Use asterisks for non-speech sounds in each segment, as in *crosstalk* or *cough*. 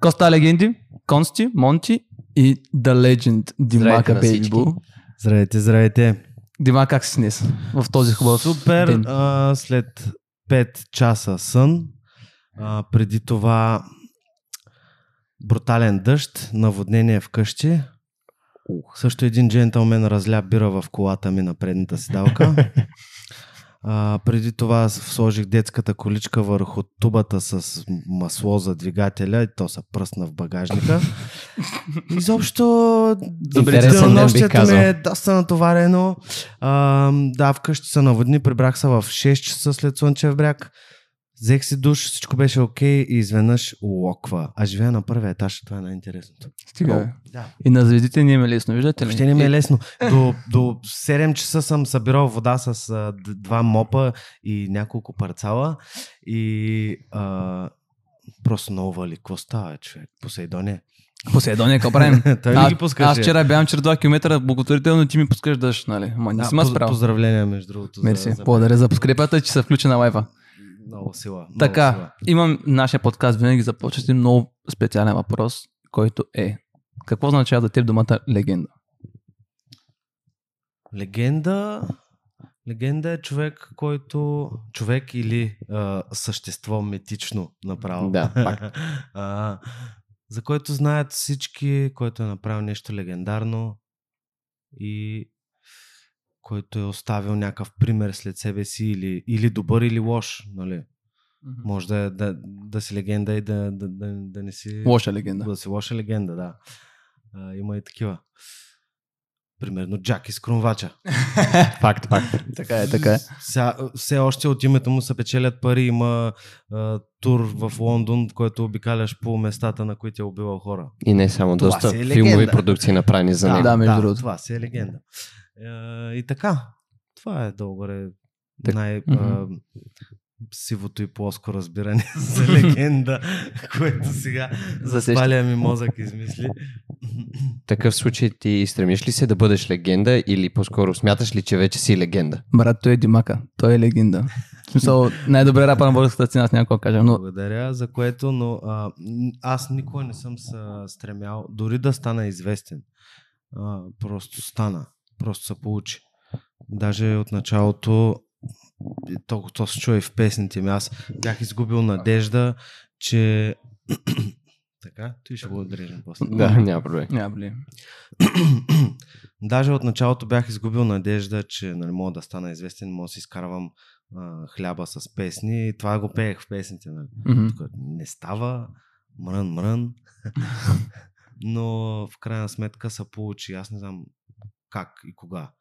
Коста легенди, Консти, Монти и The Legend Димака. Boo. Здравейте, здравейте. Дима, как си днес в този хубав Супер. ден? А, след 5 часа сън, а, преди това брутален дъжд, наводнение вкъщи. Също един джентълмен разля бира в колата ми на предната седалка. *laughs* А, преди това сложих детската количка върху тубата с масло за двигателя и то се пръсна в багажника. Изобщо денонощието ми е доста натоварено. А, да, вкъщи се наводни, прибрах се в 6 часа след Слънчев бряг. Взех си душ, всичко беше окей и изведнъж локва. А живея на първия етаж, това е най-интересното. Стига, бе. Да. И на звездите ни е лесно, виждате ли? Въобще не ми е лесно. *laughs* До, до 7 часа съм събирал вода с а, два мопа и няколко парцала и а, просто много вали. Какво става, човек? Посейдоне. Посейдония, какво правим? *laughs* Той аз, ги пускаше? аз вчера бягам чрез 2 км, благотворително ти ми пускаш дъжд, нали? Ма не Да, си ма поз-. Поздравления, между другото. за- Мерси. за- Благодаря за подкрепата, че се включи на лайва. Много сила. Много Така, сила. имам нашия подкаст, винаги започва с един много специален въпрос, който е какво означава за теб думата легенда? Легенда. Легенда е човек, който. Човек или а, същество метично направо. Да, *laughs* пак. а, за който знаят всички, който е направил нещо легендарно и който е оставил някакъв пример след себе си или, или добър или лош. Нали? Може да, е- да, да си легенда и да, да, да, да не си. Лоша легенда. Да си лоша легенда, да. А, има и такива. Примерно Джак из Крумвача. *laughs* Факт, факт. Така е, така е. Ся, все още от името му се печелят пари. Има а, тур в Лондон, в който обикаляш по местата, на които е убивал хора. И не само, Това доста е филмови продукции направени за него. Да, между другото. Това си е легенда. А, и така. Това е долу-горе Так- най- Мгм. а, сивото и плоско разбиране *laughs* за легенда, *laughs* което сега запаля ми мозък измисли. *laughs* такъв случай ти стремиш ли се да бъдеш легенда или по-скоро смяташ ли, че вече си легенда? Брат, той е Димака. Той е легенда. В смисъл, най-добре рапа на българската сцена, аз някога кажа, но Благодаря за което, но а, аз никога не съм се стремял, дори да стана известен. А, просто стана. Просто се получи. Даже от началото, то, то се чува и в песните ми, аз бях изгубил надежда, че... *clears throat* така, ти ще го отрежем после. Да, няма проблем. няма бли. *clears throat* Даже от началото бях изгубил надежда, че нали, мога да стана известен, мога да си изкарвам а, хляба с песни. И това го пеех в песните. Нали. Тук не става, мрън, мрън. *laughs* Но в крайна сметка се получи. Аз не знам как и кога.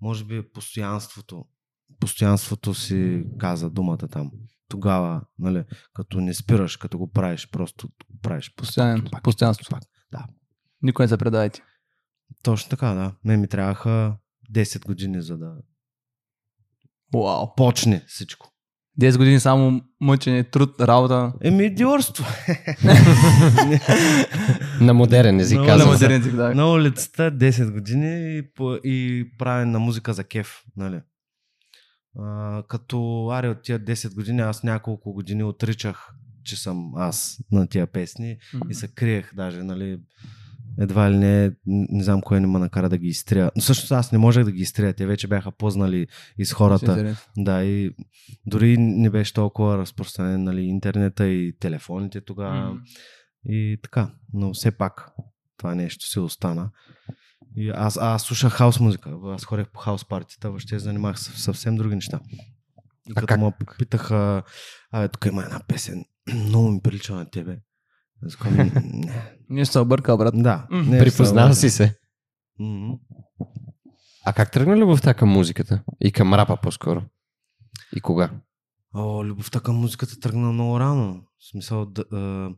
Може би постоянството. Постоянството си каза думата там. Тогава, нали, като не спираш, като го правиш, просто го правиш. Постоянен, пак, постоянство. пак. Да. Никой не се предавайте. Точно така, да. Ме ми трябваха 10 години, за да Вау. почне всичко. 10 години само мъчене, труд, работа. Еми, идиотство. *laughs* На модерен език На казвам. модерен. модерен език, да. на улицата 10 години и, и правя на музика за кеф, нали? А, като Ари от тия 10 години, аз няколко години отричах, че съм аз на тия песни Мгм. и се криех даже, нали? Едва ли не, не знам кое не ме накара да ги изтрия. Но всъщност аз не можех да ги изтрия, те вече бяха познали из хората. Да, и дори не беше толкова разпространен нали, интернета и телефоните тогава. И така, но все пак това нещо си остана. И аз, аз слушах хаос музика. Аз ходех по хаос партията, въобще се занимавах с съвсем други неща. И А като как? ме питаха, а тук има една песен, *clears throat* много ми прилича на тебе. Казвам, *laughs* не. Ние ще се объркал, брат. Да. Припознал си се. А как тръгна любовта към музиката? И към рапа по-скоро? И кога? О, любовта към музиката тръгна много рано. В смисъл, да, а,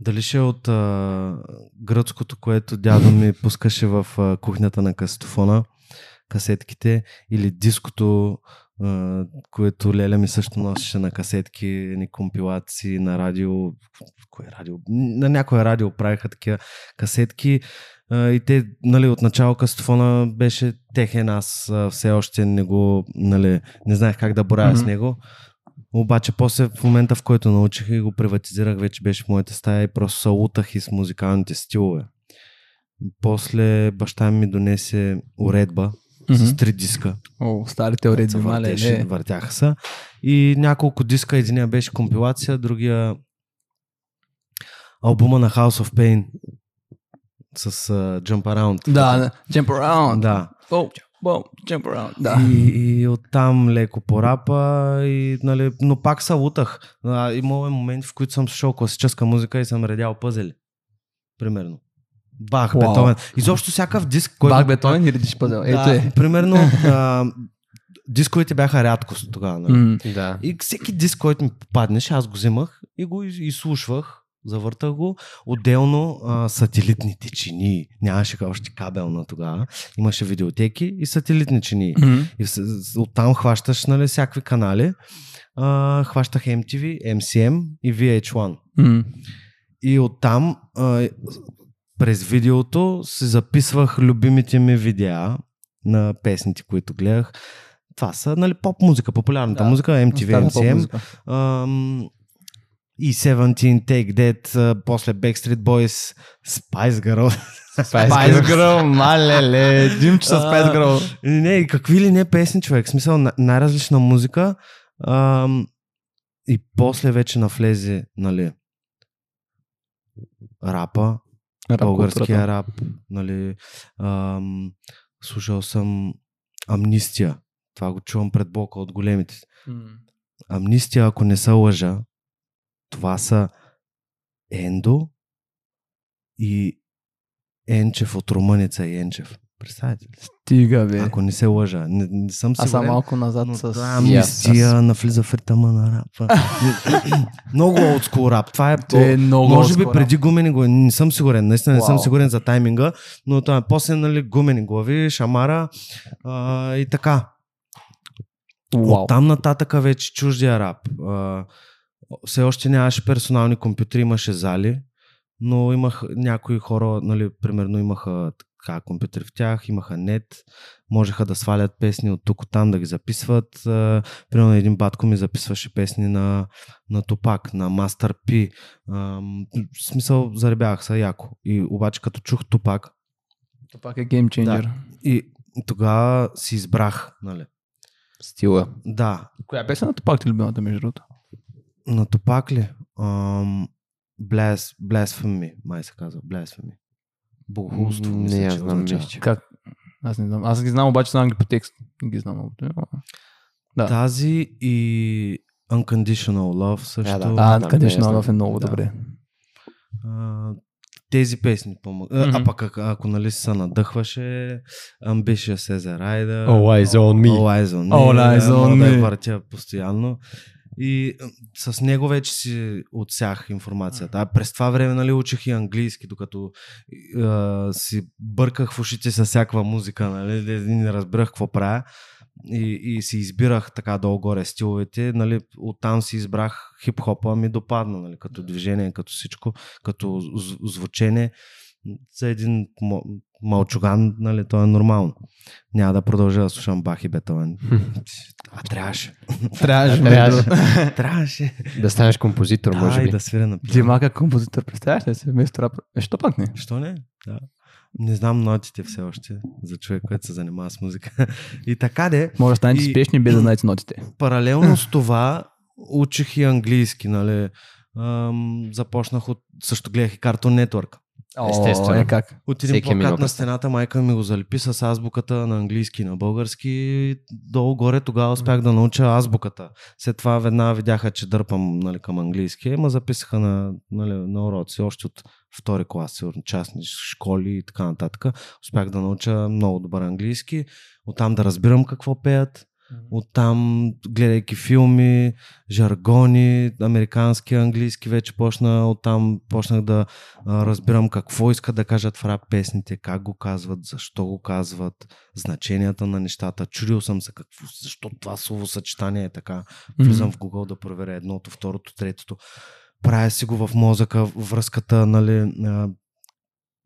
дали ще е от а, гръцкото, което дядо ми *laughs* пускаше в а, кухнята на касетофона, касетките, или диското, което Леля ми също носеше на касетки, ни компилации на радио, кое радио? На някое радио правиха такива касетки. И те, нали, от начало кастофона беше техен, аз все още не го, нали, не знаех как да боравя Мгм. с него. Обаче после в момента, в който научих и го приватизирах, вече беше в моята стая и просто се лутах и с музикалните стилове. После баща ми донесе уредба Мгм. с три диска. О, старите мале, въртеше, въртяха се. И няколко диска, единия беше компилация, другия албума на House of Pain с uh, Jump Around. Да, jump around. Да. Бом, бом, jump around. Да. И, и оттам леко по рапа, и, нали, но пак се лутах. А, имало е моменти, в които съм слушал класическа музика и съм редял пъзели. Примерно. Бах, Уау. Бетовен. Изобщо всякакъв диск, който... Бак бетон и редиш пъзел. Ето да, е. примерно, а, дисковете бяха рядкост тогава. Нали? М. Да. И всеки диск, който ми попаднеше, аз го вземах и го из- изслушвах, завъртах го. Отделно а, сателитните чини, нямаше още кабелна тогава, имаше видеотеки и сателитни чини. М. И с- с- оттам хващаш нали, всякакви канали. А, хващах MTV, MCM и VH1. М. И оттам а, през видеото си записвах любимите ми видеа на песните, които гледах. Това са нали, поп музика, популярната Да. музика, MTV, MCM. Ам, и 17, Take That, а, после Backstreet Boys, Spice Girl. Spice Girl, малеле, Димче с Spice Girl. Не, какви ли не песни, човек. В смисъл, на- най-различна музика. Ам, и после вече навлезе, нали, рапа, Рап българския рап, нали, ам, слушал съм Амнистия. Това го чувам пред блока от големите. Амнистия, ако не се лъжа, това са Ендо и Енчев от Румъница и Енчев. Представете ли? Стига, бе. Ако не се лъжа. Не, не съм Аз съм сигурен. малко назад с... аз- амнистия навлиза в ритъма на рапа. *laughs* много олдскул рап. Това е, Те е много може би преди гумени глави. Не съм сигурен. Наистина не съм сигурен за тайминга, но това е после нали, гумени глави, шамара а, и така. Уау. От там нататък вече чуждия рап. А, все още нямаше персонални компютри, имаше зали, но имах някои хора, нали, примерно имаха така компютри в тях, имаха нет, можеха да свалят песни от тук, от там да ги записват. А, примерно един батко ми записваше песни на, на Топак, на Master P. А, в смисъл, заребявах се яко. И обаче като чух Топак, Това пак е гейм ченджер. и тогава си избрах, нали. Стила. Да, Коя песен на Тупак ти е любимата, между другото? На Топак ли? Ам, Blas, blasphemy, май се казва. Blasphemy. Богохулство. Не, мисля, аз че знам, че- Как? Аз не знам. Аз ги знам, обаче знам ги по текст. Не ги знам много. Да. Тази и Unconditional Love също. Да, да. А, да, Conditional не, знам. Love е много Да. добре. А, тези песни помогат. А, Мгм. а пък ако, ако нали се надъхваше Ambitious as a Rider. All eyes on me. All eyes on me. All eyes on мога да me. въртя постоянно. И с него вече си отсях информацията. А през това време нали, учих и английски, докато а, си бърках в ушите с всякаква музика, нали, не разбирах какво правя. И, и си избирах така долу-горе стиловете. Нали, оттам си избрах хип-хопа, ми допадна, нали, като движение, като всичко, като зв- звучене. За един малчуган, нали, то е нормално. Няма да продължа да слушам Бах и Бетовен. А трябваше. Трябваше. Трябваше. трябваше. Да станеш композитор, може Да, и би. да свиря на пиано. Димака композитор, представяш ли се? Вместо рап. Е, що пак не? Що не? Да. Не знам нотите все още за човек, който се занимава с музика. И така де, Може да станете И- спешни без да знаете нотите. паралелно с това учих и английски, нали. Ам, започнах от... Също гледах и Cartoon Network. Естествено. О, е как? От един Всеки е плакат на стената майка ми го залепи с азбуката на английски и на български. Долу-горе тогава успях да науча азбуката. След това веднага видяха, че дърпам нали, към английски, ма записаха на, нали, на уроци още от втори клас, сигурно частни школи и така нататък. Успях да науча много добър английски, оттам да разбирам какво пеят, оттам гледайки филми, жаргони, американски, английски вече почна, оттам почнах да а, разбирам какво искат да кажат в рап песните, как го казват, защо го казват, значенията на нещата. Чудил съм се какво, защо това словосъчетание е така. Влизам в Google да проверя едното, второто, третото. Правя си го в мозъка, връзката, нали,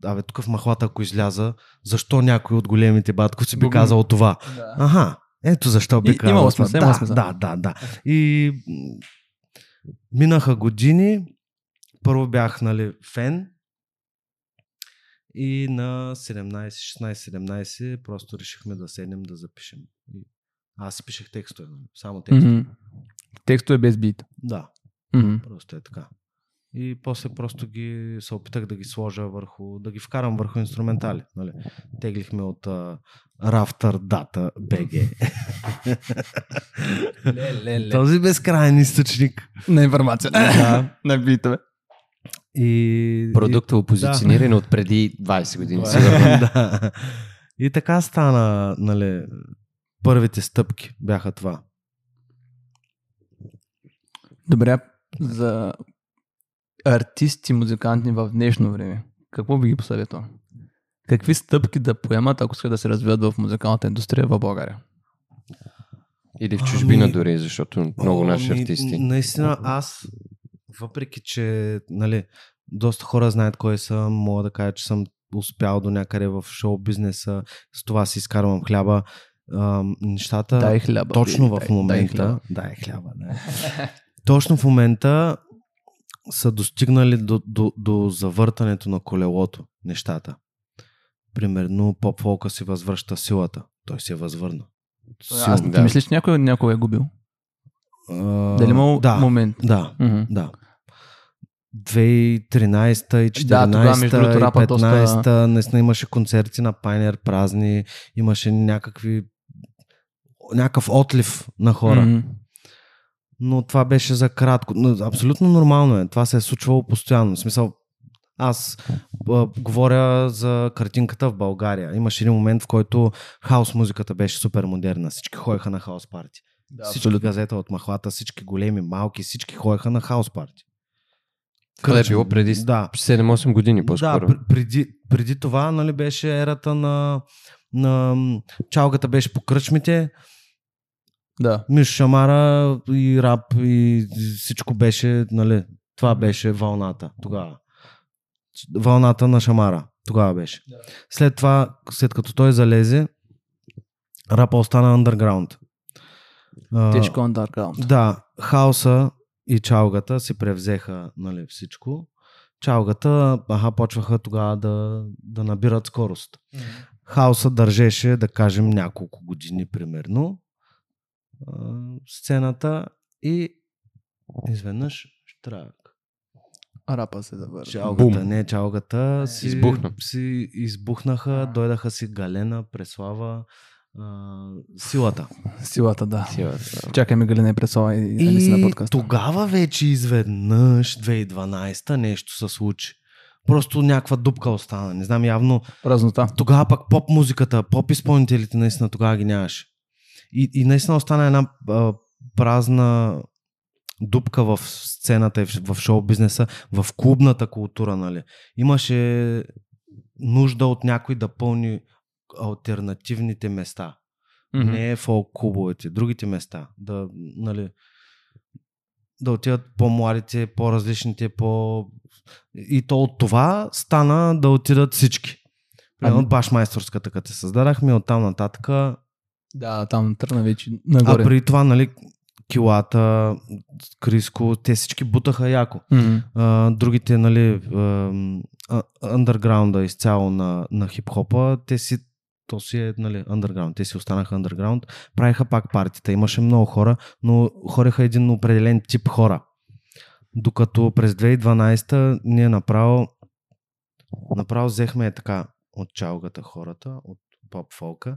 абе, тук в махлата, ако изляза, защо някой от големите батковци би Богу- казал това? Да. Аха, ето защо би казал имало има да, смисъл. да, да, да. И минаха години. Първо бях, нали, фен. И на 17, 16, 17 просто решихме да седнем да запишем. Аз си пишех текстове, нали, само текстове. Мгм. Текстове без бит. Да, Мгм. просто е така. И после просто ги се опитах да ги сложа върху, да ги вкарам върху инструментали. Нали. Теглихме от uh, Rafter Data BG. Този безкрайен източник. На информация. Да. *laughs* На битове. И, Продуктово позициониране от преди 20 години. и, Сигурно. *laughs* да. и така стана, нали, първите стъпки бяха това. Добре, за артисти, музиканти в днешно време, какво би ги посъветвал? Какви стъпки да поемат, ако искат да се развиват в музикалната индустрия в България? Или в чужбина Ами- дори, защото много наши ми, артисти. Наистина, аз, въпреки че нали, доста хора знаят кой съм, мога да кажа, че съм успял до някъде в шоу бизнеса, с това си изкарвам хляба. Ам, нещата Дай хляба. точно били, в дай- дай момента, хляба. дай хляба, да. точно в момента са достигнали до, до, до завъртането на колелото нещата. Примерно поп-фолка си възвръща силата. Той се е възвърна. Аз Силно. ти да. мислиш, че някой някой е губил? А, Дали имал да, момент? Да, Мгм. да. 2013 и 2014 Да, тогава, между другото, и рапа 15 доста- наистина имаше концерти на Пайнер празни, имаше някакви някакъв отлив на хора. Мгм. Но това беше за кратко. Но, абсолютно нормално е. Това се е случвало постоянно. В смисъл, аз а, говоря за картинката в България. Имаше един момент, в който хаос музиката беше супер модерна. Всички ходеха на хаос парти. Да, всички абсолютно. газета от махлата, всички големи, малки, всички ходеха на хаос парти. Това е било преди Да. 7-8 години по-скоро. Да, пр- преди, преди това нали, беше ерата на, на чалгата беше по кръчмите, Да. Миш Шамара и рап и всичко беше, нали, това беше вълната тогава. Вълната на Шамара тогава беше. Да. След това, след като той залезе, рапа остана underground. Тежко underground. Да, хаоса и чалгата си превзеха нали, всичко. Чалгата, аха, почваха тогава да, да набират скорост. Хаоса държеше, да кажем, няколко години примерно а, сцената и изведнъж штрак. Рапа се завърна. Чалгата, Бум. не чалгата, си, Избухна. си избухнаха, дойдаха си Галена, Преслава, а, силата. Силата, да. Силата, да. Чакай ми Галина и Преслава и, и Алиса на И подкаста. тогава вече изведнъж, 2012 нещо се случи. Просто някаква дупка остана. Не знам, явно Празнота. тогава пък поп музиката, поп изпълнителите наистина тогава ги нямаше. И, и наистина остана една а, празна дупка в сцената и в, в шоу бизнеса, в клубната култура, нали. Имаше нужда от някой да пълни альтернативните места. Мгм. Не е фолк клубовете, другите места. Да, нали, да отидат по-младите, по-различните, по... И то от това стана да отидат всички. Примерно Ами- башмайсторската, като се създадахме, оттам нататък. А Да, там тръгна вече нагоре. преди това, нали, килата, Криско, те всички бутаха яко. Мгм. А, другите, нали, а- андерграунда изцяло на, на хип-хопа, те си то си е, нали, underground. Те си останаха underground. Правиха пак партията. Имаше много хора, но хореха един определен тип хора. Докато през 2012 ние направо направо взехме така от чалгата хората, от поп-фолка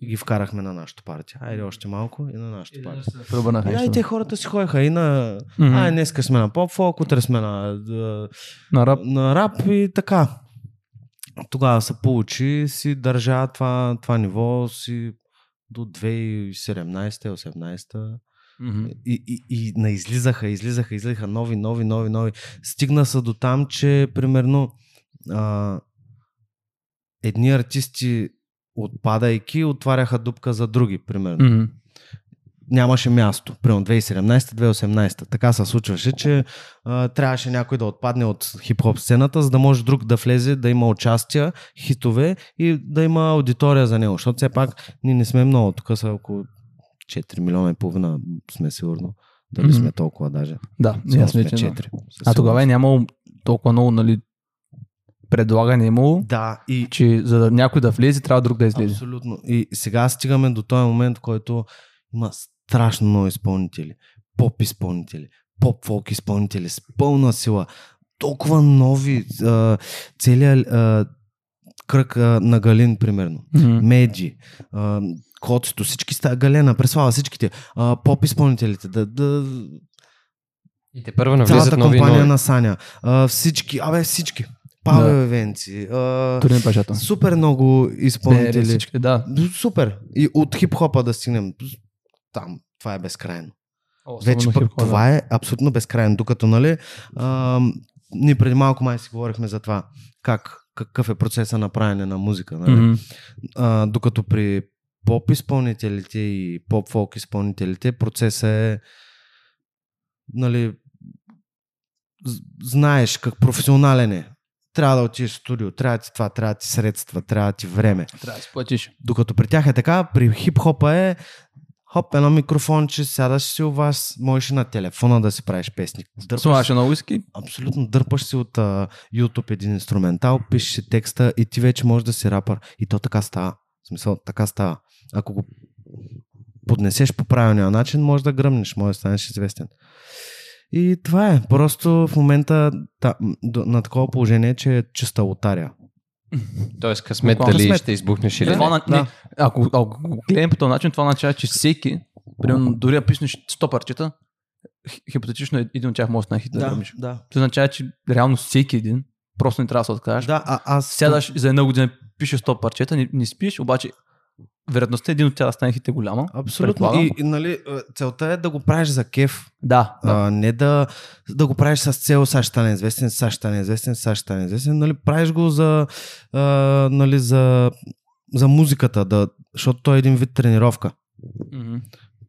и ги вкарахме на нашата партия. Айде още малко и на нашата партия. Пребърнаха Да, и те хората си ходеха и на... Мгм. Ай, днеска сме на поп-фолк, утре сме на, На рап. на рап и така. Тогава се получи, си държа това, това ниво си до 2017-18. Мгм. И, и, и наизлизаха, излизаха, излизаха нови, нови, нови, нови. Стигна се до там, че примерно а, едни артисти отпадайки, отваряха дупка за други, примерно. Мгм. нямаше място. Примерно 2017-2018. Така се случваше, че а, трябваше някой да отпадне от хип-хоп сцената, за да може друг да влезе, да има участия, хитове и да има аудитория за него. Защото все пак ние не сме много. Тук са около 4 милиона и половина сме сигурно. Дали Мгм. сме толкова даже. Да, Сигурно ние сме сме 4. 4. А тогава е нямало толкова много, нали, предлагане имало, Да, и че за да някой да влезе, трябва друг да излезе. Абсолютно. И сега стигаме до този момент, в който има страшно много изпълнители. Поп изпълнители, поп-фолк изпълнители с пълна сила. Толкова нови. Целият кръг а, на Галин, примерно. Меди, а, Коцето, всички ста Галена, Преслава, всичките. А, поп изпълнителите. Да, да, И те първо навлизат цялата нови компания нови. на Саня. А, всички. Абе, всички. Павел Да. Евенци. А, Турин Пашата. супер много изпълнители. всички, да. Супер. И от хип-хопа да стигнем там. Това е безкрайно. Особено Вече пък да. това е абсолютно безкрайно. Докато, нали, а, ние преди малко май си говорихме за това, как, какъв е процеса на правене на музика. Нали? Мгм. А, докато при поп изпълнителите и поп-фолк изпълнителите процесът е нали, знаеш как професионален е. Трябва да отидеш в студио, трябва ти това, трябва ти средства, трябва ти време. Трябва да си платиш. Докато при тях е така, при хип-хопа е хоп, едно микрофонче, сядаш си у вас, можеш и на телефона да си правиш песни. Дърпаш, Слагаш едно уиски, абсолютно дърпаш си от а, YouTube един инструментал, пишеш си текста и ти вече можеш да си рапър. И то така става. В смисъл, така става. Ако го поднесеш по правилния начин, може да гръмнеш, може да станеш известен. И това е. Просто в момента та, на такова положение, че е чиста лотария. Тоест късмет Буквално дали късмет. ще избухнеш или Е, това не. да. ако, ако го гледам по този начин, това означава, че всеки, примерно, дори да писнеш 100 парчета, хи- хипотетично е- един от тях може да хит да, да. Това означава, че реално всеки един просто не трябва да се откажеш. Да, а, аз... Сядаш за една година, пишеш 100 парчета, не, не спиш, обаче вероятността един от тях да стане хит е голяма. Абсолютно. И, и нали, е, целта е да го правиш за кеф, Да, а, не да, да го правиш с цел сега ще стане известен, сега ще стане известен, сега ще стане известен. Нали, правиш го за, а, нали, за, за музиката, да, защото той е един вид тренировка. Мгм.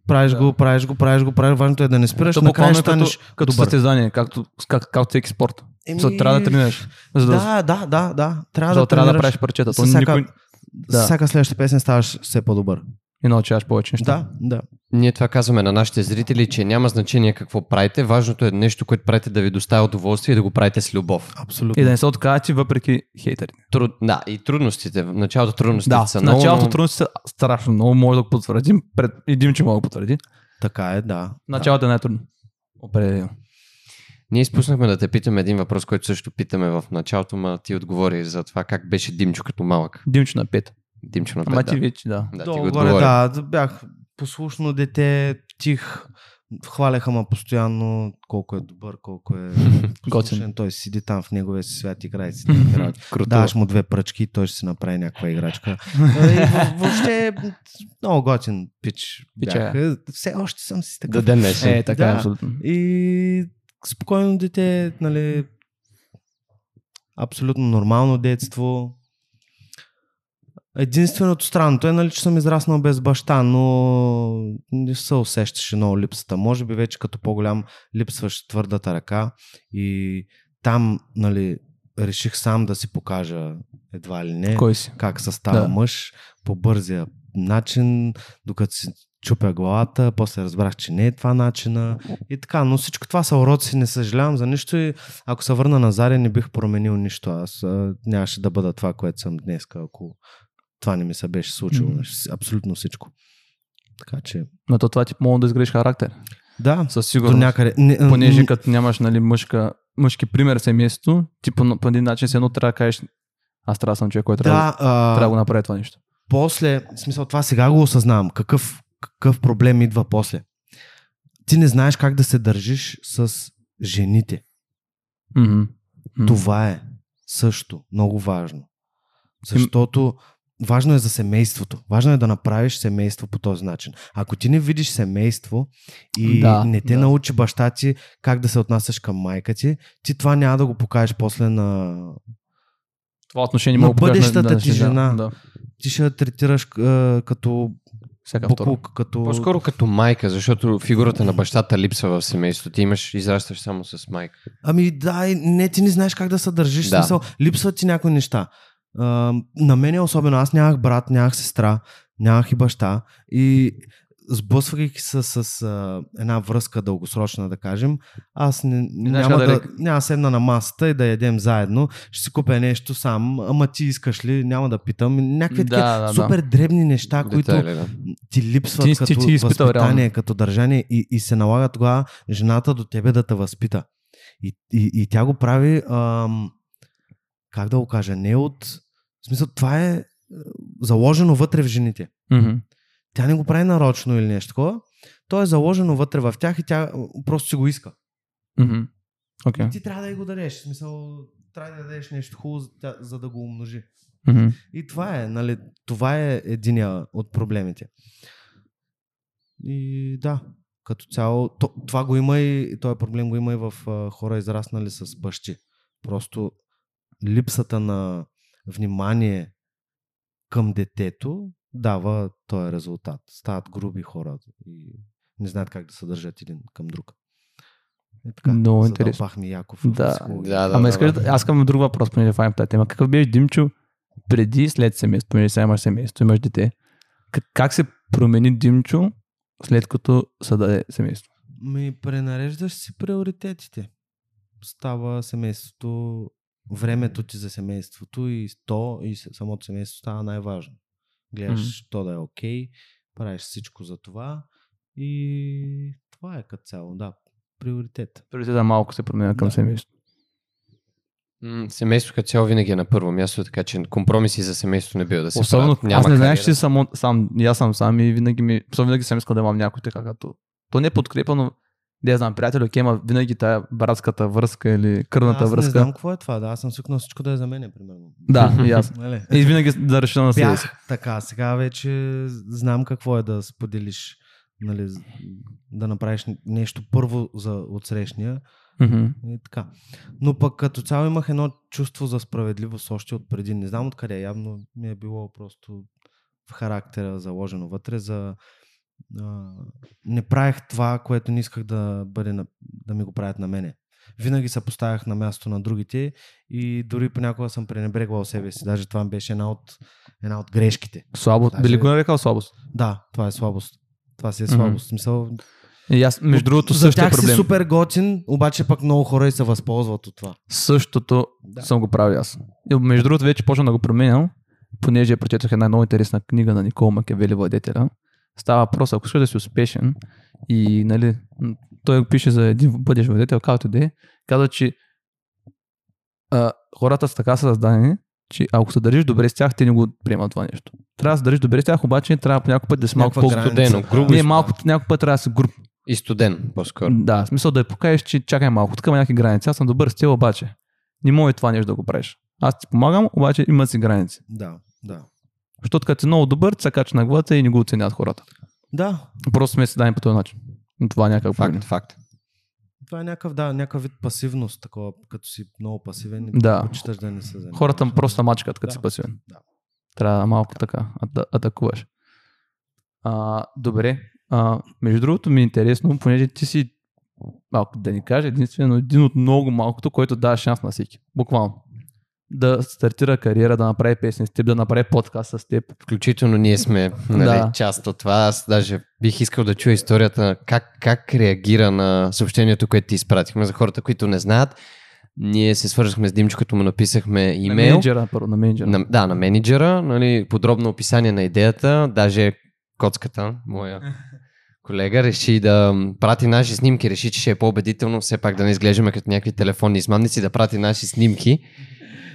Правиш Да. го, правиш го, правиш го, правиш. Важното е да не спираш, То накрая е като, станеш като добър. състезание, както, как, както всеки спорт. Еми, Еми... Трябва да тренираш. За да, Да, да, да, да. Трябва за да, да, трябва да правиш парчета. То всяка, никой да. Да. всяка следваща песен ставаш все по-добър. не научаваш повече неща. Да, да. Ние това казваме на нашите зрители, че няма значение какво правите. Важното е нещо, което правите да ви доставя удоволствие и да го правите с любов. Абсолютно. И да не се откажете въпреки хейтерите. Труд... Да, и трудностите. В началото трудностите Да, са в много. началото но- трудностите са страшно много, може да го потвърдим. Пред един, че мога да го потвърди. Така е, да. Началото е най-трудно. Определено. Ние изпуснахме да те питаме един въпрос, който също питаме в началото, ма ти отговори за това как беше Димчо като малък. Димчо на пет. Димчо на Ама пет, ти да. вече, да. Да, ти Долу го горе, отговори. да, да, бях послушно дете, тих, хваляха ма постоянно колко е добър, колко е *laughs* послушен. Той седи там в неговия си свят, играе си. *laughs* Даваш му две пръчки и той ще си направи някаква играчка. *laughs* И въ- въобще много готин пич е. бях. Все още съм си До такъв. ден днешен. Е, така е, Да. абсолютно. И спокойно дете, нали, абсолютно нормално детство. Единственото странното е, нали, че съм израснал без баща, но не се усещаше много липсата. Може би вече като по-голям липсваш твърдата ръка и там, нали, реших сам да си покажа едва ли не Кой си? как се става Да. мъж по бързия начин, докато си чупя главата, после разбрах, че не е това начина и така, но всичко това са уроци, не съжалявам за нищо и ако се върна на Заря, не бих променил нищо. Аз а, нямаше да бъда това, което съм днес, ако това не ми се беше случило. Мгм. Абсолютно всичко. Така че, Но то това ти мога да изградиш характер. да, Със до сигурност. някъде. Не, Понеже като нямаш нали, мъжка, мъжки пример в семейството, ти по, по един начин се едно трябва да кажеш аз трябва да съм човек, който трябва, да, а, трябва да го направи това нещо. после, в смисъл това сега го осъзнавам, какъв, какъв проблем идва после. Ти не знаеш как да се държиш с жените. Мгм. М. Това е също много важно. Защото важно е за семейството. Важно е да направиш семейство по този начин. Ако ти не видиш семейство и Да, не те да. научи баща ти как да се отнасяш към майка ти, ти това няма да го покажеш после на... Това отношение На мога да бъдещата ти да, жена. Да. Ти ще я третираш а, като Всяка втора. Буклук като... По-скоро като майка, защото фигурата на бащата липсва в семейството. Ти имаш, израстваш само с майка. Ами да, не, ти не знаеш как да се държиш. Да. Смисъл, липсват ти някои неща. А, на мен е особено, аз нямах брат, нямах сестра, нямах и баща. И сблъсвайки се с а, една връзка дългосрочна, да кажем, аз не, няма, да да, няма да седна на масата и да ядем заедно. Ще си купя нещо сам, ама ти искаш ли, няма да питам. Някакви Да, такива да, да. супер дребни неща, които Детайли, да. ти липсват Ти- ти- като ти изпитал възпитание, реално. като държание и, и се налага тогава жената до тебе да те възпита. И, и, и тя го прави, ам, как да го кажа, не от... В смисъл, това е е, заложено вътре в жените. Мгм. Тя не го прави нарочно или нещо такова. То е заложено вътре в тях и тя просто си го иска. Мгм. Окей. И ти трябва да й го дадеш. В смисъл, трябва да дадеш нещо хубаво, за, за да го умножи. Мгм. И това е, нали, това е единия от проблемите. И да, като цяло, то, това го има и този проблем го има и в а, хора израснали с бащи. Просто липсата на внимание към детето дава този резултат. Стават груби хора и не знаят как да се държат един към друг. И така, Много интересно. Яков. в Да. Да, да, Ама да, искаш да. да, аз към друг въпрос, понеже файм тази тема. Какъв беше Димчо преди и след семейство? Понеже сега имаш семейство, имаш дете. Как, как се промени Димчо след като се даде семейство? Ми пренареждаш си приоритетите. Става семейството, времето ти за семейството и то и самото семейство става най-важно. Гледаш Мгм. то да е окей, правиш всичко за това и това е като цяло, да, приоритет. Приоритета малко се променя към Да. семейство. М, Семейство като цяло винаги е на първо място, така че компромиси за семейството не бива да се Особено, правят. аз не знаех, кариера. че само, сам, аз съм сам и винаги ми, особено винаги съм искал да имам някой така като, то не е подкрепа, но да знам, приятел, окей, ама винаги тая братската връзка или кръвната аз не връзка. знам какво е това, да, аз съм свикнал всичко да е за мене, примерно. Да, *laughs* и аз. Нали? И винаги да реша на себе си. Така, сега вече знам какво е да споделиш, нали, да направиш нещо първо за отсрещния и така. Но пък като цяло имах едно чувство за справедливост още от преди. Не знам откъде, явно ми е било просто в характера заложено вътре за а, не правех това, което не исках да, бъде на, да ми го правят на мене. Винаги се поставях на място на другите и дори понякога съм пренебрегвал себе си. Даже това беше една от, една от грешките. Слабост. Даже- Би ли го нарекал слабост? Да, това е слабост. Това си е слабост. В Смисъл, И аз, между другото, за тях проблем. си супер готин, обаче пък много хора и се възползват от това. Същото Да. съм го правил аз. И между другото, вече почна да го променям, понеже прочетох една много интересна книга на Никол Макевели Владетеля. Става въпрос, ако искаш да си успешен и нали, той пише за един бъдещ владетел, както да е, казва, че а, хората са така създадени, че ако се държиш добре с тях, те не го приемат това нещо. Трябва да се държиш добре с тях, обаче трябва по някой път да си малко Някаква по граница. Студено, грубо Не, малко, някой път трябва да си груб. И студен, по-скоро. Да, в смисъл да я покажеш, че чакай малко, тук има някакви граници. Аз съм добър с теб, обаче. Не може това нещо да го правиш. Аз ти помагам, обаче има си граници. Да, да. Защото като си много добър, се кача на главата и не го оценят хората. Да, Просто сме си дадени по този начин. Но това е някакъв Факт, проблем. факт. това е някакъв, да, някакъв вид пасивност, такова, като си много пасивен, Да. почиташ да не се занимаваш. Хората просто мачкат, като Да. си пасивен. Да. Трябва малко така да атакуваш. А, добре. А, между другото ми е интересно, понеже ти си, малко да ни кажа, единствено един от много малкото, който дава шанс на всеки. Буквално. Да стартира кариера, да направи песни с теб, да направи подкаст с теб. Включително ние сме нали, Да. част от това. Аз даже бих искал да чуя историята как, как реагира на съобщението, което ти изпратихме за хората, които не знаят. Ние се свързахме с Димчо, като му написахме На имейл. менеджера, първо, на менеджера. На, да, на менеджера, нали, подробно описание на идеята, даже коцката, моя колега, реши да прати наши снимки, реши, че ще е по-убедително, все пак да не изглеждаме като някакви телефонни измамници, да прати наши снимки,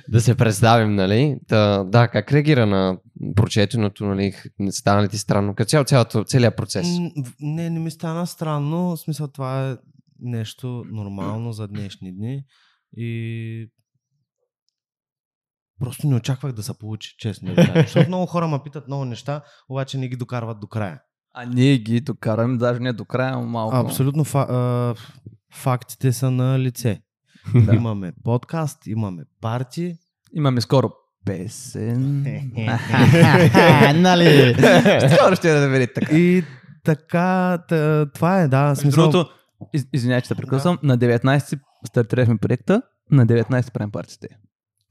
да се представим, нали? Та, да, как реагира на прочетеното, нали? Не стана ли ти странно? Като цяло, цялото, целият процес. Не, не ми стана странно. В смисъл това е нещо нормално за днешни дни. И просто не очаквах да се получи, честно. *laughs* Защото много хора ме питат много неща, обаче не ги докарват до края. А ние ги докараме, даже не до края, но малко. Абсолютно фа- а, фактите са на лице. Да. Имаме подкаст, имаме парти. Имаме скоро песен. *laughs* нали? Скоро ще да видите така. И така, та, това е, да. Смисъл, другото, из, извинявай, че те прекъсвам, на 19 стартирахме проекта, на 19 правим партите.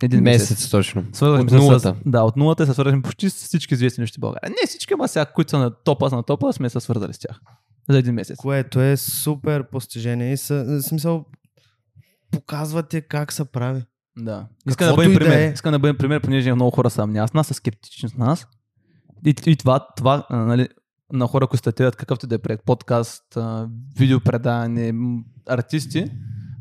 Един месец. Месец точно. Свързахме От нулата. С, да, от нулата се свързахме почти с всички известни нещи в България. Не всички, ама сега, които са на топа, са на топа, сме се свързали с тях. За един месец. което е супер постижение и са, смисъл показвате как се прави. Да. Иска да бъдем и да пример. е. Иска да бъдем пример, понеже много хора са амнясна, са скептични с нас. И, и това, това нали, на хора, които стартират какъвто и да е проект, подкаст, видеопредаване, артисти,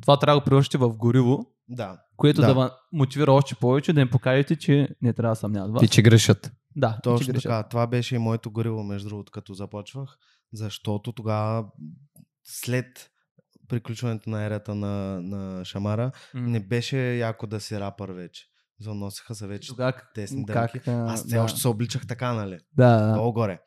това трябва да го приложите в гориво, Да. което да, Да. да ви мотивира още повече, да им покажете, че не трябва да съмняват вас. Ти, че грешат. Да, и Точно грешат. така. Това беше и моето гориво, между другото, като започвах, защото тогава след приключването на ерата на, на Шамара, М. не беше яко да си рапър вече. Заносиха се вече Тогава тесни как, Аз все да. още се обличах така, нали? Да, да. Долу горе.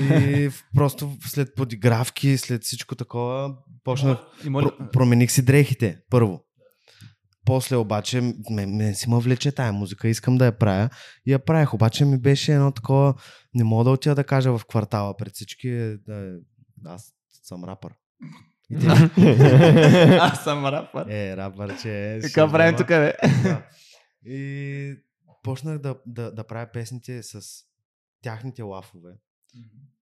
И просто след подигравки, след всичко такова, почнах моля, Про- промених си дрехите, първо. После обаче ме, ме си ме влече тая музика, искам да я правя. И я правих, обаче ми беше едно такова, не мога да отида да кажа в квартала пред всички, е, да, аз съм рапър. И *laughs* Аз съм рапър. е, рапър, че е. Какво правим тук, бе? Да. И почнах да, да, да правя песните с тяхните лафове,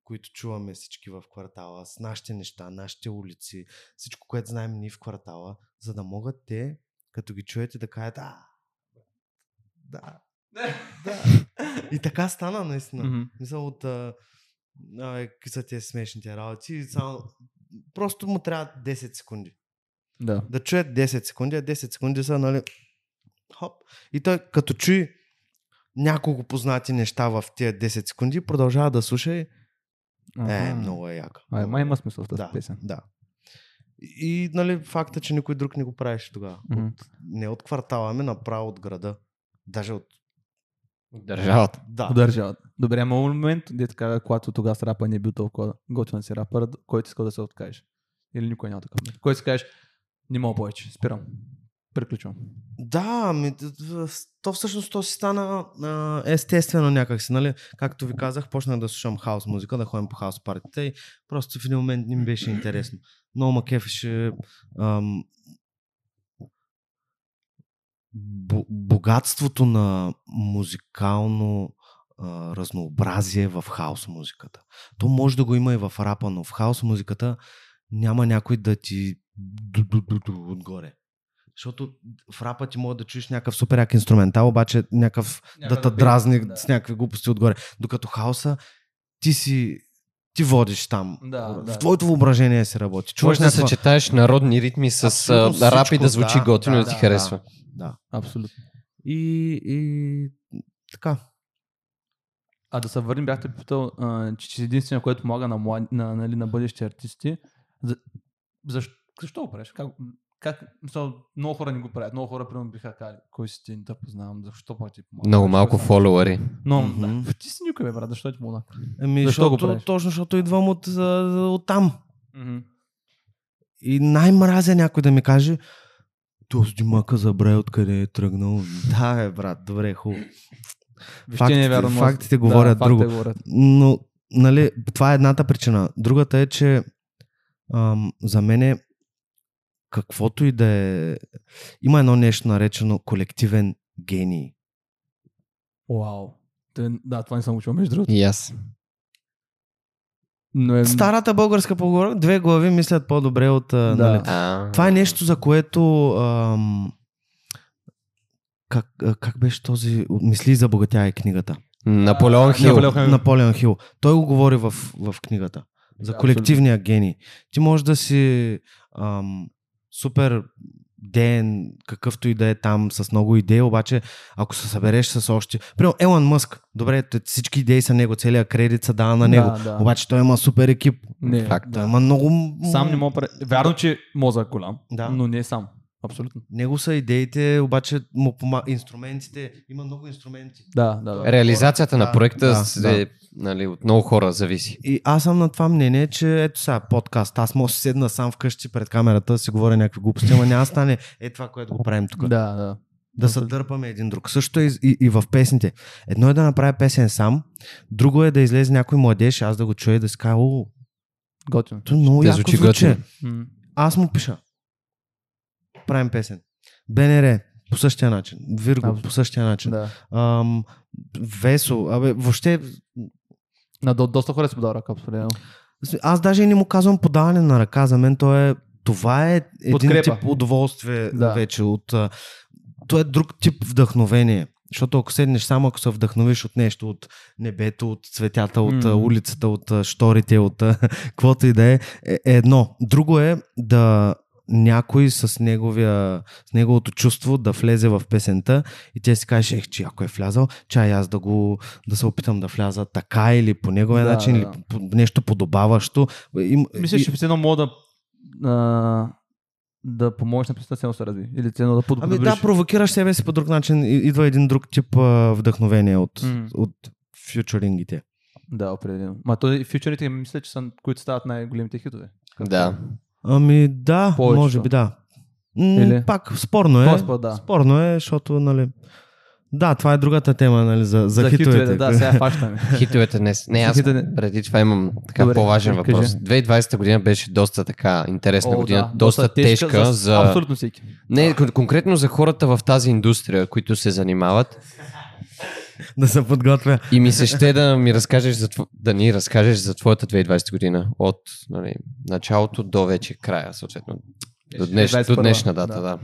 които чуваме всички в квартала, с нашите неща, нашите улици, всичко, което знаем ние в квартала, за да могат те, като ги чуете, да кажат, а, да, да. И така стана, наистина. Мгм. Мисъл от, а, а, са тези смешните работи, само, просто му трябва 10 секунди Да. да чуят 10 секунди, а 10 секунди са, нали, хоп. И той като чуи няколко познати неща в тия 10 секунди, продължава да слуша и е, много е яка. Ай, май има смисъл в тази да, песен. да. И, нали, факта, че никой друг не го правеше тогава. Мгм. От, не от квартала, ами направо от града. Даже от... Държавата. Да. Удържават. Добре, има момент, де така, когато тогава с рапа не е бил толкова готвен си рапър, който иска да се откажеш. Или никой няма такъв. Който си кажеш, не мога повече, спирам. Приключвам. Да, ми, то всъщност то си стана а, естествено някакси, нали? Както ви казах, почнах да слушам хаос музика, да ходим по хаос партите и просто в един момент не ми беше интересно. Много ма кефеше богатството на музикално а, разнообразие в хаос музиката. То може да го има и в рапа, но в хаос музиката няма някой да ти отгоре. Защото в рапа ти може да чуеш някакъв супер як инструментал, обаче някакъв да те дразни да. с някакви глупости отгоре. Докато хаоса, ти си ти водиш там. Да, в да. твоето въображение се работи. Може Чуваш да някаква... съчетаеш народни ритми с Абсолютно рап и всичко, да звучи да, готино и да, да ти да, харесва. Да. Абсолютно. И, и така. А да се върнем, бяхте питал, а, че си единствения, който помага на, млад... на, нали, на бъдещи артисти. За... Защо, защо го правиш? Как, как... Мисъл, много хора не го правят. Много хора, примерно, биха казали, кой си ти, да познавам, защо пък ти помага. Много малко фолуари. Но, Мгм. да, ти си никой, бе, брат, защо ти помогна? Ами, Защо го защото, правиш? точно защото идвам от, от там. Мгм. И най-мразя някой да ми каже, този димака забравя откъде е тръгнал. Да, бе, брат, добре, хубаво. Не е вярно. фактите говорят да, друго. Фактите говорят. Но, нали, това е едната причина. Другата е, че ам, за мен е каквото и да е... Има едно нещо наречено колективен гений. Вау. Да, това не съм учил, между другото. И аз. Но е... Старата българска поговорка, две глави мислят по-добре от... Да. Нали, А, това е нещо, за което... Ам, как, как беше този... Мисли за богатя е книгата. Наполеон Хил. Наполеон Хил. Наполеон Хил. Той го говори в, в книгата. За Да, колективния гений. Ти можеш да си ам, супер ден, какъвто и да е там, с много идеи, обаче ако се събереш с още... Примерно Елон Мъск, добре, всички идеи са него, целият кредит се дава на него, Да, да. обаче той има супер екип. Не, Факт. Той има много... Сам не мога... Вярно, че мозък е голям, Да. но не сам. Абсолютно. Него са идеите, обаче му пома... инструментите, има много инструменти. Да, да, да. Реализацията на Да, проекта да, се, нали, от много хора зависи. И аз съм на това мнение, че ето сега подкаст. Аз мога да си седна сам вкъщи пред камерата, да си говоря някакви глупости, ама няма да стане е това, което го правим тук. Да, да. Да се дърпаме един друг. Също и, и, и в песните. Едно е да направя песен сам, друго е да излезе някой младеж, аз да го чуя и да си кажа, о, Готино. то много Да яко звучи. Аз му пиша. Правим песен. БНР по същия начин. Вирго по същия начин. Да. Ам, Весо, абе, въобще, На до, доста хора си подава ръка, определено. аз даже и не му казвам подаване на ръка, за мен то е, това е един Подкрепа. тип удоволствие Да. вече от, то е друг тип вдъхновение. Защото ако седнеш само, ако се вдъхновиш от нещо, от небето, от цветята, от mm. улицата, от шторите, от *laughs* каквото и да е, е е едно. Друго е да някой с, неговия, с неговото чувство да влезе в песента и те си кажеш, ех, че ако е влязал, чай аз да го да се опитам да вляза така или по неговия Да, начин, да. или по, нещо подобаващо. Им, Мисля, че все едно мога да, а, да помогнеш на песента, да се разви. Или едно да Ами подобриш. да, провокираш себе си по друг начин. и- Идва един друг тип а, вдъхновение от, mm. от фьючерингите. Да, определено. Ма то и фьючерите, мисля, че са, които стават най-големите хитове. Да. Ами да, Повечето. може би да. Или? Пак спорно е. По-спор, да. Спорно е, защото, нали... Да, това е другата тема, нали, за, за, За хитовете. хитовете, да, сега *laughs* фащаме. Хитовете днес. Не, аз Хитовете- преди това имам така Добре, по-важен кажи. въпрос. 2020 година беше доста така интересна О, година, да, доста, тежка, за... Абсолютно всеки. Не, кон- конкретно за хората в тази индустрия, които се занимават. *laughs* да се подготвя. И ми се ще да ми разкажеш за, да ни разкажеш за твоята 2020 година. От нали, началото до вече края, съответно. До, днеш, до 21, днешна дата, да. да.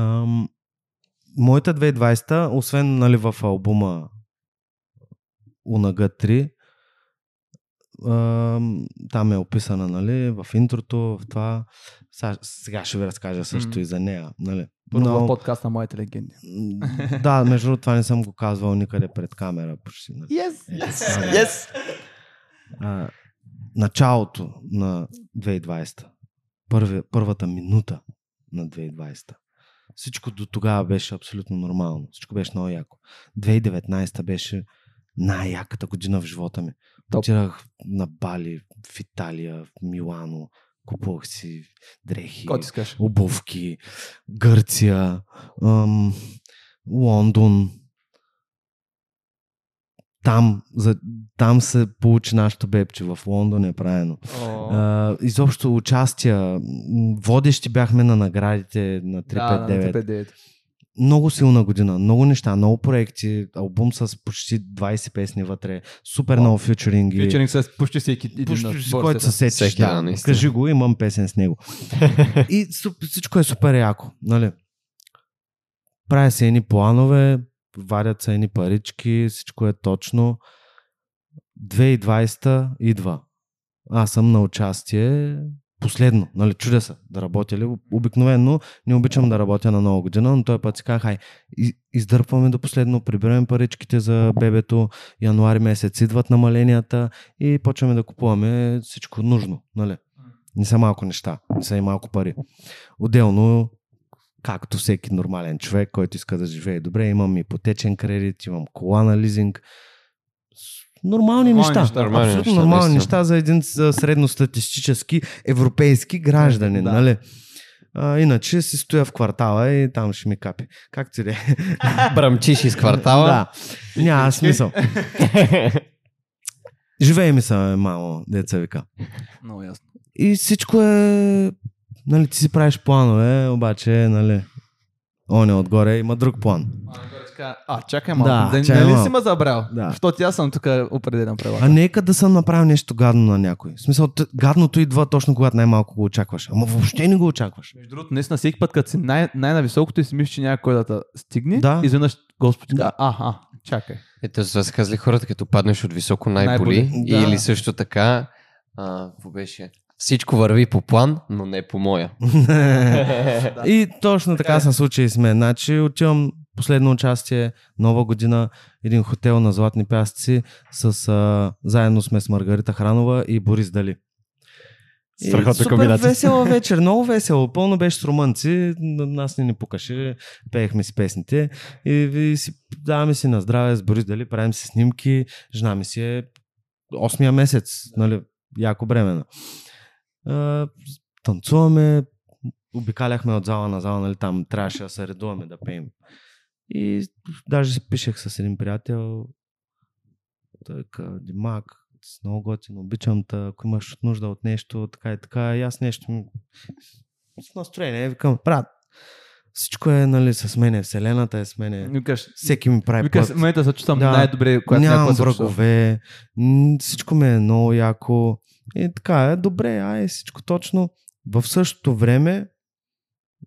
Ам, моята 2020, освен нали, в албума UNAG 3, ам, там е описана нали, в интрото, в това. Сега, ще ви разкажа също Мгм. и за нея. Нали. Първо Но- в подкаст на моите легенди. Да, между другото това не съм го казвал никъде пред камера почти. Yes! Yes! Yes! А, началото на 2020, първи, първата минута на 2020. Всичко до тогава беше абсолютно нормално. Всичко беше много яко. 2019 беше най-яката година в живота ми. Топ. Отирах на Бали, в Италия, в Милано, купувах си дрехи, обувки, Гърция, ам, Лондон. Там, за, там се получи нашето бебче. В Лондон е правено. А, изобщо участия. Водещи бяхме на наградите на 359. Да, да, 359. Много силна година, много неща, много проекти, албум с почти 20 песни вътре, супер много фьючеринги. Фьючеринг с почти всеки един Почти с който се сетиш. Всеки, да, кажи го, имам песен с него. *laughs* и суп- всичко е супер яко. Нали? Правя се едни планове, вадят се едни парички, всичко е точно. 2020 идва. Аз съм на участие последно, нали, чудя се да работя ли. Обикновено не обичам да работя на нова година, но този път си казах, хай, издърпваме до последно, прибираме паричките за бебето, януари месец идват намаленията и почваме да купуваме всичко нужно, нали. Не са малко неща, не са и малко пари. Отделно, както всеки нормален човек, който иска да живее добре, имам ипотечен кредит, имам кола на лизинг. Нормални, Нормални неща. неща. Нормални Абсолютно неща, нормални неща за един средностатистически европейски гражданин, Да. нали? А, иначе си стоя в квартала и там ще ми капи. Как ти де? *laughs* Брамчиш из квартала. Да. Няма смисъл. Живее ми се, мамо, деца вика. Много ясно. И всичко е... Нали, ти си правиш планове, обаче, нали... Он е отгоре, има друг план. А, чакай малко. Да, Да, чакай нали малко. си ме забрал? Да. Защото аз съм тук определен правила. А нека да съм направил нещо гадно на някой. В смисъл, гадното идва точно когато най-малко го очакваш. Ама въобще не го очакваш. Между другото, наистина всеки път, като си най- най-нависокото и си мислиш, че някой да те стигне, Да. изведнъж Господ ти Да. казва, а, а, чакай. Ето, това са казали хората, като паднеш от високо най-боли. Най-боли. Да. Или също така, а, беше? Всичко върви по план, но не по моя. *laughs* И точно така се случи и с мен. Значи отивам последно участие, нова година, един хотел на Златни пясъци, с, а, заедно сме с Маргарита Хранова и Борис Дали. Страхотна супер комбинация. весела *laughs* вечер, много весело. Пълно беше с румънци, на нас не ни пукаше, пеехме си песните и, и си даваме си на здраве с Борис Дали, правим си снимки, жена ми си е 8-я месец, нали, яко бремена. А, танцуваме, обикаляхме от зала на зала, нали, там трябваше да се редуваме да пеем И даже си пишех с един приятел. Каза, Димак, си много готин, обичам те, ако имаш нужда от нещо, така и така. И аз нещо ми... С настроение, викам, брат, всичко е, нали, с мене, вселената е с мене. Викаш, Всеки ми прави викаш, път. момента се чувствам Да. най-добре, когато Нямам се чувства. врагове, всичко ми е много яко. И така е, добре, ай, всичко точно. В същото време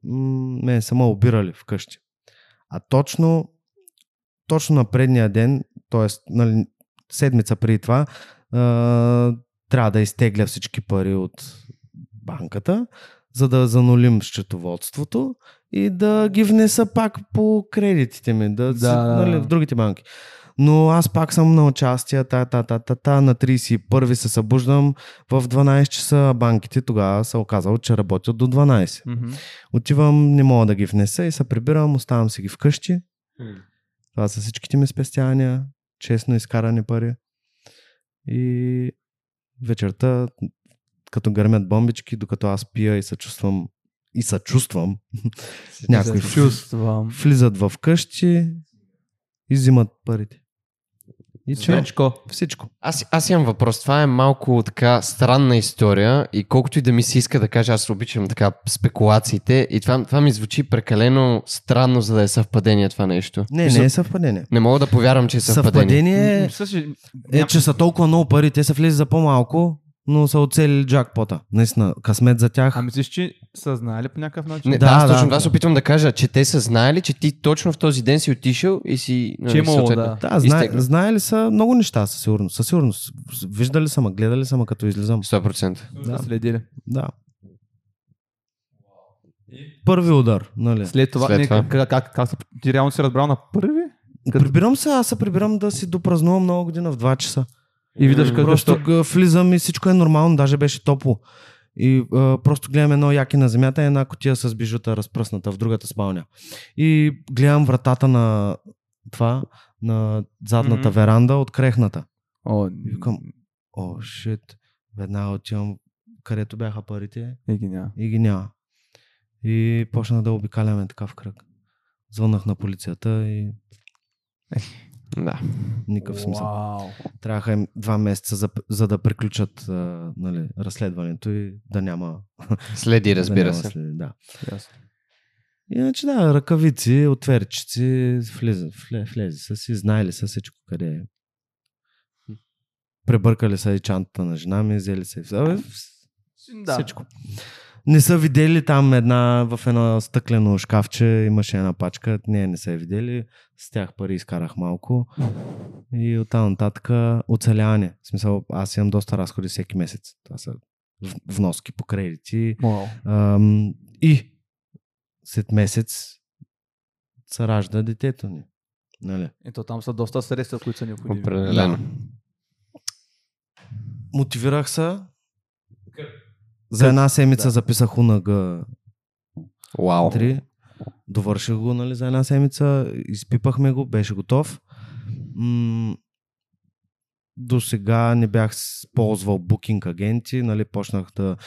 м, ме са ме обирали вкъщи. А точно, точно на предния ден, т.е. Нали, седмица преди това, трябва да изтегля всички пари от банката, за да занулим счетоводството и да ги внеса пак по кредитите ми, да, Да, нали, в другите банки. Но аз пак съм на участие, та, та, та, та, та, на 31 се събуждам в 12 часа, банките тогава се оказало, че работят до 12. Мгм. Отивам, не мога да ги внеса и се прибирам, оставам си ги вкъщи. Това са всичките ми спестявания, честно изкарани пари. И вечерта, като гърмят бомбички, докато аз пия и се чувствам и се чувствам, някой Се чувствам. влизат в къщи и взимат парите. И че Свечко. всичко. Аз, аз имам въпрос. Това е малко така странна история и колкото и да ми се иска да кажа, аз обичам така спекулациите и това, това ми звучи прекалено странно, за да е съвпадение това нещо. Не, Мисля, не е съвпадение. Не мога да повярвам, че е съвпадение. Съвпадение е, ням- че са толкова много пари, те са влезли за по-малко, но са оцелили джакпота. Наистина, късмет за тях. А мислиш, че са знаели по някакъв начин? Не, Да, да, аз да. точно това се опитвам да кажа, че те са знаели, че ти точно в този ден си отишъл и си... нали, Че е имало, да. Да, знае, изтегна. знаели са много неща, със сигурност. Със сигурност. Виждали са ме, гледали са ме като излизам. 100%. Да. Да. Следили. Да. Първи удар, нали? След това, След не, това. Как, как, как, се- ти реално си разбрал на първи? Прибирам се, аз се прибирам да си допразнувам нова година в 2 часа. И виждаш как Просто защо... влизам и всичко е нормално, даже беше топло. И а, просто гледам едно яки на земята и една котия с бижута разпръсната в другата спалня. И гледам вратата на това, на задната Мгм. веранда от крехната. О, И викам, о, шит, веднага отивам където бяха парите е, ги няма. и ги няма. И почнах да обикаляме така в кръг. Звъннах на полицията и *laughs* Да. никакъв смисъл. Вау. Трябваха им два месеца за, за да приключат а, нали, разследването и да няма. Следи, *laughs* да разбира няма се. След, да. Ясно. Иначе да, ръкавици, отверчици, влизат, вле, влезе са си, знаели са всичко къде е. Пребъркали са и чантата на жена ми, взели са и Да. всичко. Не са видели там една, в едно стъклено шкафче имаше една пачка, не, не са я видели, с тях пари изкарах малко и оттам нататък оцеляване. В смисъл, аз имам доста разходи всеки месец. Това са вноски по кредити. Вау. Ам, и след месец се ражда детето ни. Нали? Ето там са доста средства, които са необходими. Определено. Мотивирах се. За една седмица Да. записах УНГ Вау. 3. Довърших го нали, за една седмица. Изпипахме го, беше готов. М- до сега не бях ползвал букинг агенти, нали, почнах да...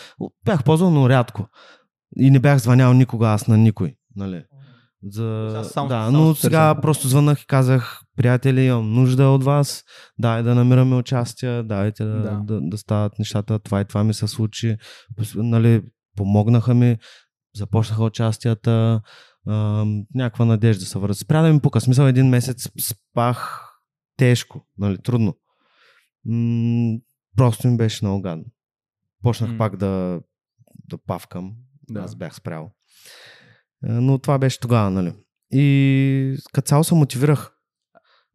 Бях ползвал, но рядко. И не бях звънял никога аз на никой. Нали. За... Сега само- да, само но се сега търся. просто звънах и казах, приятели, имам нужда от вас, дай да намираме участие, дайте да, Да. да. Да, стават нещата, това и това ми се случи. Нали, помогнаха ми, започнаха участията, а, някаква надежда се върза. Спря да ми пука, смисъл един месец спах тежко, нали, трудно. М- просто ми беше много гадно. Почнах М. пак да, да павкам, Да. аз бях спрял. Е, Но това беше тогава, нали. И като цяло се мотивирах.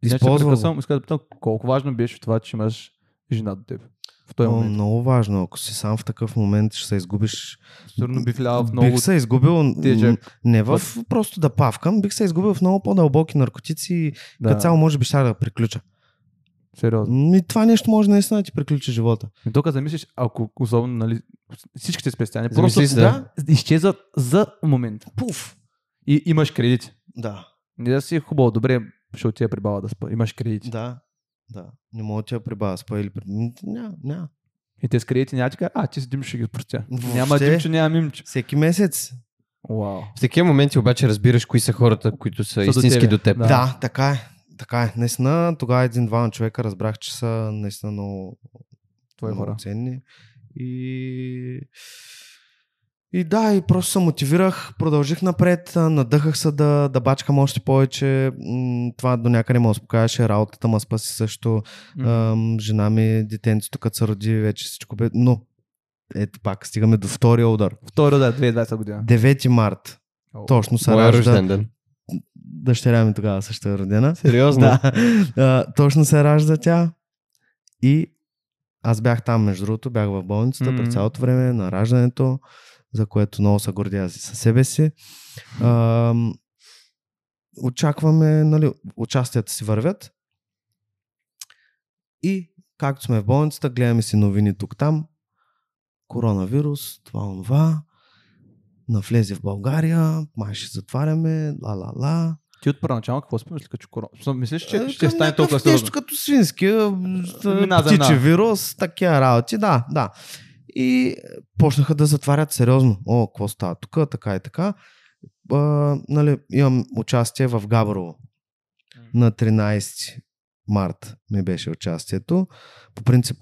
Го. Използвам, искам да питам, колко важно беше това, че имаш жена до теб в този момент. много важно. Ако си сам в такъв момент, ще се изгубиш. Сигурно би влял в много Бих се изгубил тежък. не в просто да павкам, бих се изгубил в много по-дълбоки наркотици Да, като цяло може би ще да приключа. Сериозно. И това нещо може наистина да ти приключи живота. И тук замислиш, ако особено нали, всичките спестяния просто да. изчезват за момент. Пуф! И имаш кредити. Да. Не да си е хубаво, добре, ще отида при баба да спа. Имаш кредити. Да. Да. Не мога да ти я прибавя спа или... при- М, Няма, няма. И те с кредити няма ти кажа, а ти с Димчо ще ги простя. Няма Димчо, няма Мимчо. Всеки месец. Вау. В такива моменти обаче разбираш кои са хората, които са, Са до истински тебе, до теб. да. Да, така е. Така е. Наистина, тогава един-двама човека разбрах, че са наистина много, Твои много хора. ценни. И... И да, и просто се мотивирах, продължих напред, надъхах се да, да бачкам още повече. Това до някъде ме успокояваше, работата ме спаси също. Ам, жена ми, детенцето, като се роди, вече всичко бе. Но, ето пак, стигаме до втория удар. Втори да, 2020 година. 9 март. О. Точно се ражда. рожден ден. Дъщеря ми тогава също е родена. Сериозно? Да. А, точно се ражда тя. И аз бях там, между другото, бях в болницата Мгм. през цялото време на раждането, за което много се гордя си със себе си. Ам, очакваме, нали, участията си вървят. И както сме в болницата, гледаме си новини тук-там. Коронавирус, това, онова. Навлезе в България, май ще затваряме, ла-ла-ла. Ти от първоначално какво си помисли, като корона? Мислиш, че Е, ще стане толкова Нещо сериозно? като свински, а, с- Мина за птичи вирус, такива работи, да, да. И почнаха да затварят сериозно. О, какво става тук, така и така. А, нали, имам участие в Габрово. На 13 март ми беше участието. По принцип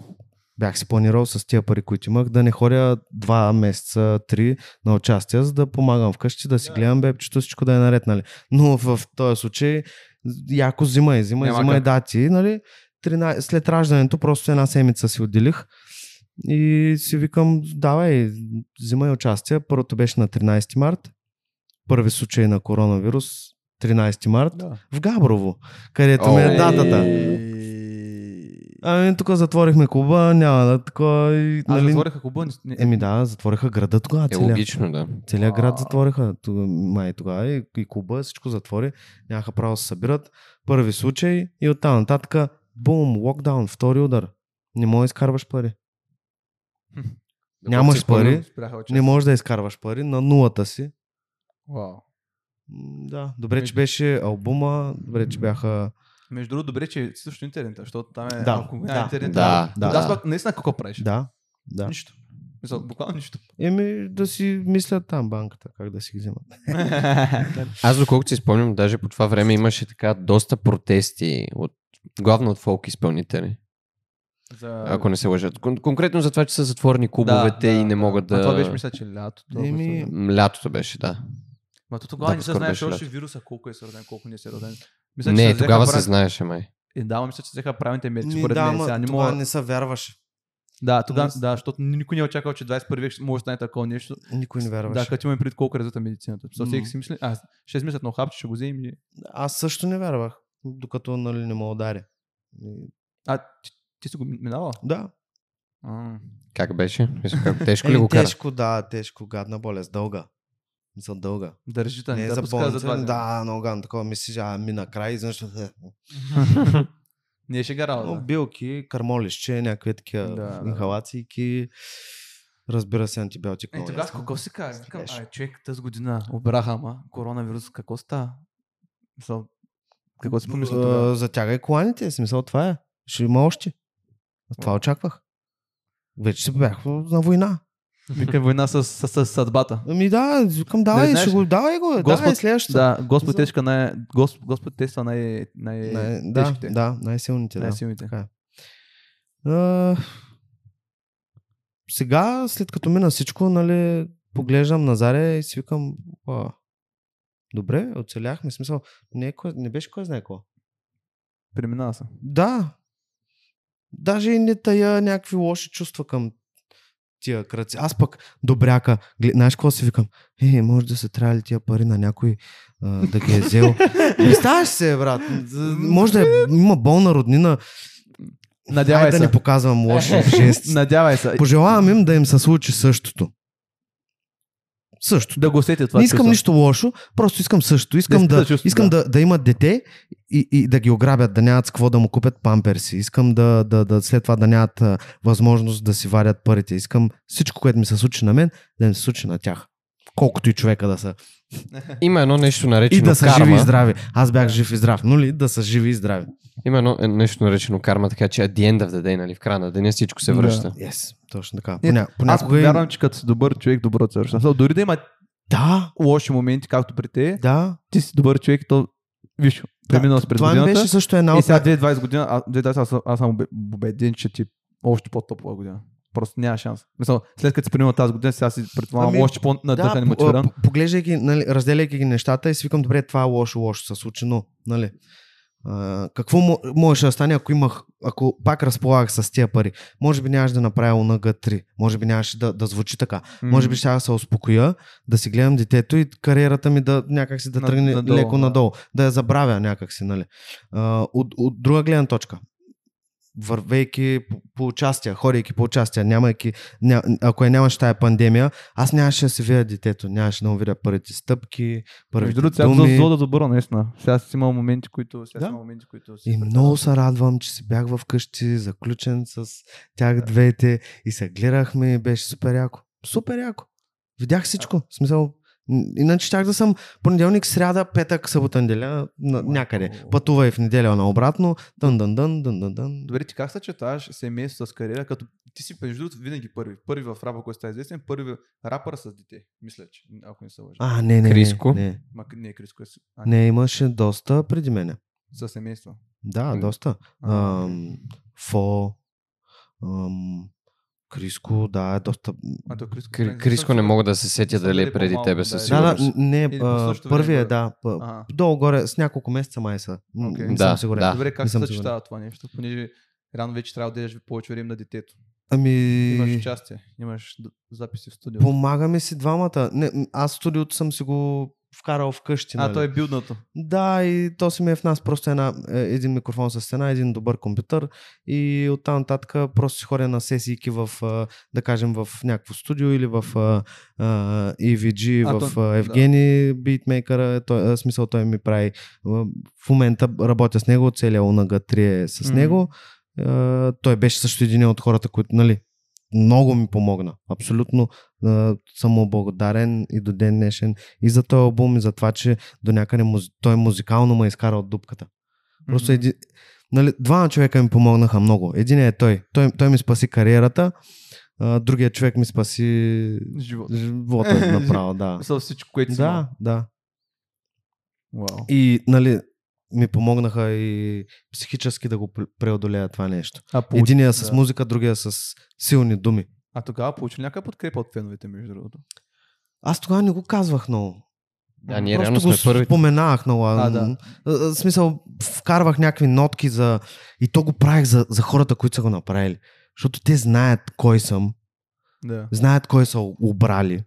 бях си планирал с тия пари, които имах, да не ходя два месеца, три на участие, за да помагам вкъщи, да си гледам бебчето, всичко да е наред, нали. Но в този случай яко взимай, взимай, Няма взимай как. дати, нали. 13, след раждането просто една седмица си отделих и си викам, давай, взимай участие. Първото беше на 13 март. Първи случай на коронавирус 13 март Да. в Габрово, където ми е датата. Ами тук затворихме клуба, няма да такова. и, А, Нали... затвориха клуба. не- Еми да, затвориха града тогава. Е Целият, логично, да. целият град затвориха. Тога, май тогава и, и клуба, всичко затвори. Нямаха право да се събират. Първи случай и оттам нататък бум, локдаун, втори удар. Не можеш да изкарваш пари. Нямаш пари, не можеш да изкарваш пари на нулата си. Вау. Да, добре, че беше албума, добре, че бяха... Между другото, добре, че си също интернет, защото там е, Да, ако да, интернет, да, да. да. Аз пак наистина какво правиш? Да, да. Нищо. Мисъл, буквално нищо. Еми да си мислят там банката, как да си ги вземат. *laughs* Аз доколкото си спомням, даже по това време имаше така доста протести, от, главно от фолк изпълнители, За... ако не се лъжат. Кон- конкретно за това, че са затворени клубовете и не могат да... А това беше, мисля, че лятото. Еми, Лятото беше, да. Ма то тогава Да, не се знаеше още вируса, колко е се роден, колко не се роден. Мисля, че Не, взеха тогава се прав- знаеше, май. Е, да, мисля, че взеха правилните мерки, Ми, според да, мен. Сега не мога... не се вярваше. Да, тогава, не- да, защото никой не е очаквал, че 21 век ще може да стане такова нещо. Никой не вярваше. Да, като имаме пред колко е развита медицината. Защото всеки си мисли, а, ще измислят на хапче, ще го вземем и... Аз също не вярвах, докато нали, не ме удари. И- А, ти, ти си го минала? Да. А, Как беше? Мисля, как, тежко ли Еми, го кара? тежко, да, тежко, гадна болест, дълга. За дълга. държите, Не не е да за болница. Да, много гадно. Такова мислиш, а ми накрая изведнъж. е, *laughs* Не е шега Но билки, кармолище, някакви такива Да, да. инхалации, разбира се, антибиотик. Е, тогава какво си казва? Викам, ай, човек, тази година обраха, ама коронавирус, какво става? Мисъл, Какво си помисля А, тогава? Затягай коланите, смисъл това е. Ще има още. Това очаквах. Вече се бях на война. Вика война с, с, с съдбата. Ами да, викам, давай, ще го, давай го, давай Господ- следващата. Да, Господ тежка най... Госп, Господ тества най... най... Не, да, да, най-силните, да. Най-силните. Така е. А, сега, след като мина всичко, нали, поглеждам на Заря и си викам, а, добре, оцеляхме, смисъл, не, е не беше кой знае какво. Преминава се. Да. Даже и не тая някакви лоши чувства към тия кръци. Аз пък добряка, глед, знаеш какво си викам? Е, може да се трябва ли тия пари на някой а, да ги е взел. *laughs* Представяш се, брат. Може да е, има болна роднина. Надявай да се. не показвам лоши *laughs* жести. Надявай се. Пожелавам им да им се случи същото. Същото. Да го усетят това не искам чувство. нищо лошо, просто искам също. Искам, изпита да, чувство, искам да. да. Да, имат дете и, и да ги ограбят, да нямат с какво да му купят памперси. Искам да, да, да след това да нямат а, възможност да си варят парите. Искам всичко, което ми се случи на мен, да им се случи на тях. Колкото и човека да са. Има едно нещо И наречено да са карма. живи и здрави. Аз бях жив и здрав, но ли да са живи и здрави. Има едно е, нещо наречено карма, така че at the end of the day, нали, в края на деня всичко се Да. връща. Yes, точно така. Не, Поня, Аз понякога и- вярвам, че като си добър човек, добро се връща. Дори да има Да, лоши моменти, както при те. да. Ти си добър човек и то, виж, преминал с през Това годината. беше също една И от... сега 2020 година, а, 2020 аз, съм- аз съм убе- убеден, че ти е още по-топла година. Просто няма шанс. Мисъл, след като си преминал тази година, сега си предполагам Ами, още по-надъхан по- мотивиран. поглеждайки, нали, разделяйки ги нещата и си викам, добре, това е лошо, лошо се случи, но, нали, а, какво мо- можеше да стане, ако имах, ако пак разполагах с тия пари? Може би нямаше да направя ОНГ 3, може би нямаше да, да звучи така. Може би ще да се успокоя, да си гледам детето и кариерата ми да някак си да тръгне надолу, леко да. надолу, да я забравя някак си, нали. А, от, от друга гледна точка, вървейки по, по участия, ходейки по участия, нямайки, ня, ако я нямаше тая пандемия, аз нямаше да си видя детето, нямаше да му видя първите стъпки, Между първите другото, сега думи. зло да добро, наистина. Сега си имал моменти, които... Сега Да. моменти, които си И много се радвам, че си бях вкъщи, заключен с тях двете и се гледахме беше супер яко. Супер яко. Видях всичко. В смисъл, иначе щях да съм понеделник, сряда, петък, събота, неделя, на, някъде. Пътувай в неделя наобратно, дън, дън, дън, дън, дън, дън. Добре, ти как съчетаваш семейство с кариера, като ти си между другото винаги първи. Първи в рапа, който става известен, първи рапър с дете. Мисля, че ако не се лъжа. А, не, не, Криско? не, не. Ма, не е Криско, е а, Не, имаше доста преди мене. със семейство. Да, доста. Ам, Фо, ам, Криско, да, е доста. А, то Криско, Кри- Криско не мога да се сетя дали дали е преди тебе със да, Да, да, сигурност. не, Или по а, същото първия, време, да. Ага. Долу-горе, с няколко месеца май са. Окей. Не Да, съм сигурен. да. Добре, как се съчетава това нещо? Понеже рано вече трябва да дадеш повече време на детето. Ами, Имаш участие, имаш записи в студио. помагаме си двамата. Не, аз студиото съм си го вкарал вкъщи. А, нали? то е билдното. Да, и то си ми е в нас просто една, е, един микрофон с стена, един добър компютър и оттам нататък просто си ходя на сесийки в, да кажем, в някакво студио или в а, EVG, А, в то- а, Евгений, битмейкъра, той, смисъл той ми прави. В момента работя с него, целият ОНГ 3 е с Мгм. него. А, той беше също един от хората, които, нали, много ми помогна. Абсолютно а, съм му благодарен и до ден днешен и за този албум, и за това, че до някъде музи... той музикално ме изкара от дупката. Просто Мгм. един... нали, двама човека ми помогнаха много. Един е той. Той, той ми спаси кариерата, а, другия човек ми спаси Живот. живота направо, да. *laughs* Мисъл всичко, което. Да, да. Вау. И, нали, ми помогнаха и психически да го пр- преодолея това нещо. А, получи- Единия с да. музика, другия с силни думи. А тогава получи някаква подкрепа от феновете, между другото? Аз тогава не го казвах много. Да, ние Просто реално го сме първите. споменах много. А, да. В смисъл, вкарвах някакви нотки за... И то го правих за, за хората, които са го направили. Защото те знаят кой съм, Да. знаят кой са обрали.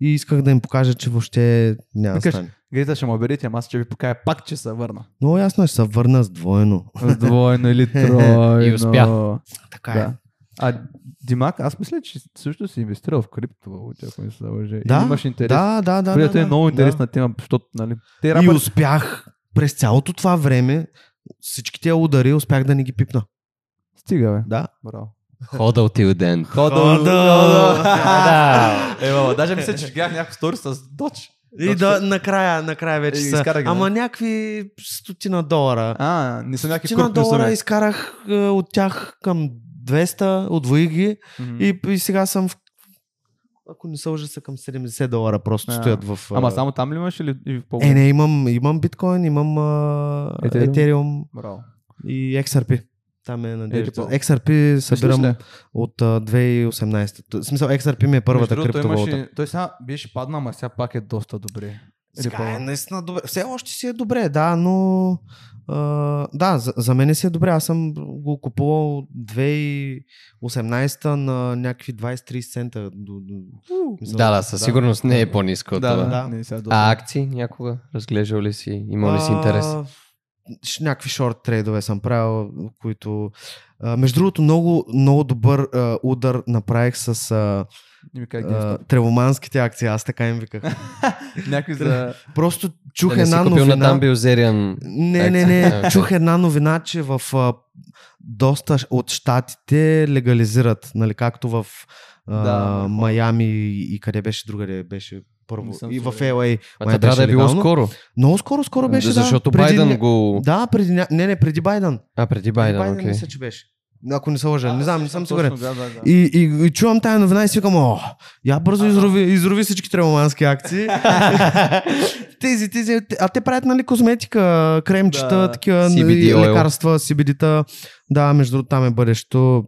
И исках да им покажа, че въобще няма да стане. Гледайте, ще ме оберете, ама аз ще ви покая пак, че се върна. Много ясно е, ще се върна с двойно. С двойно или *laughs* тройно. И успя. Така Да. А Димак, аз мисля, че също си инвестирал в криптовалути, ако не се лъжа. Да, И имаш интерес. Да, да, да. Което да, е да, много да. интересна тема, защото, нали, те И рапър... успях през цялото това време всички тия удари успях да не ги пипна. Стига, бе. Да. Браво. Ходъл till then. Хода! Хода! Да. Е, даже мисля, че гледах някакво стори с Доч. И да, накрая, накрая вече И са. ги, Ама да. някакви стотина долара. А, не са някакви Стотина долара суми. изкарах е, от тях към 200, отвоих ги Мгм. и, и сега съм в... Ако не се лъжа, са към 70 долара просто А, стоят в... Ама само там ли имаш или в по Е, не, имам, имам биткоин, имам а, Ethereum? Ethereum Браво. и XRP. Там е надежда. по- XRP събирам ли? от а, 2018. Т- В смисъл, XRP ми е първата Между криптовалута. имаше- Той сега беше паднал, ама сега пак е доста добре. Сега е наистина добре. Все още си е добре, да, но... А, да, за, за мен си е добре. Аз съм го купувал 2018 на някакви 20-30 цента. До, до, мисъл, Да, да, със сигурност не е по-ниско от Да, това. да, Да. доста. А акции някога? Разглеждал ли си? Имал ли си интерес? А, някакви шорт трейдове съм правил, които... А, между другото, много, много добър а, удар направих с а, Не ми кажа а, тревоманските акции. Аз така им виках. *laughs* Някой за... Просто чух да една на новина. Dan Bilzerian. Не, не, не. Чух една новина, че в а, доста от щатите легализират, нали, както в а, Да. Майами и, и къде беше другаде, беше първо. И в. LA. А това трябва да е било легално. скоро. Много скоро, скоро беше, Защото да. Преди Байден го... Да, преди. Не, не, преди Байден. А, преди Байден, Байден окей. мисля, че беше. Ако не се лъжа, не знам, не съм сигурен. Да, да, да. И, и, и чувам тая новина и си викам, о, я бързо изрови, изрови всички тревомански акции. *laughs* тези, тези, а те правят, нали, козметика, кремчета, Да. такива CBD и oil. лекарства, CBD-та. Да, между другото, там е бъдещето.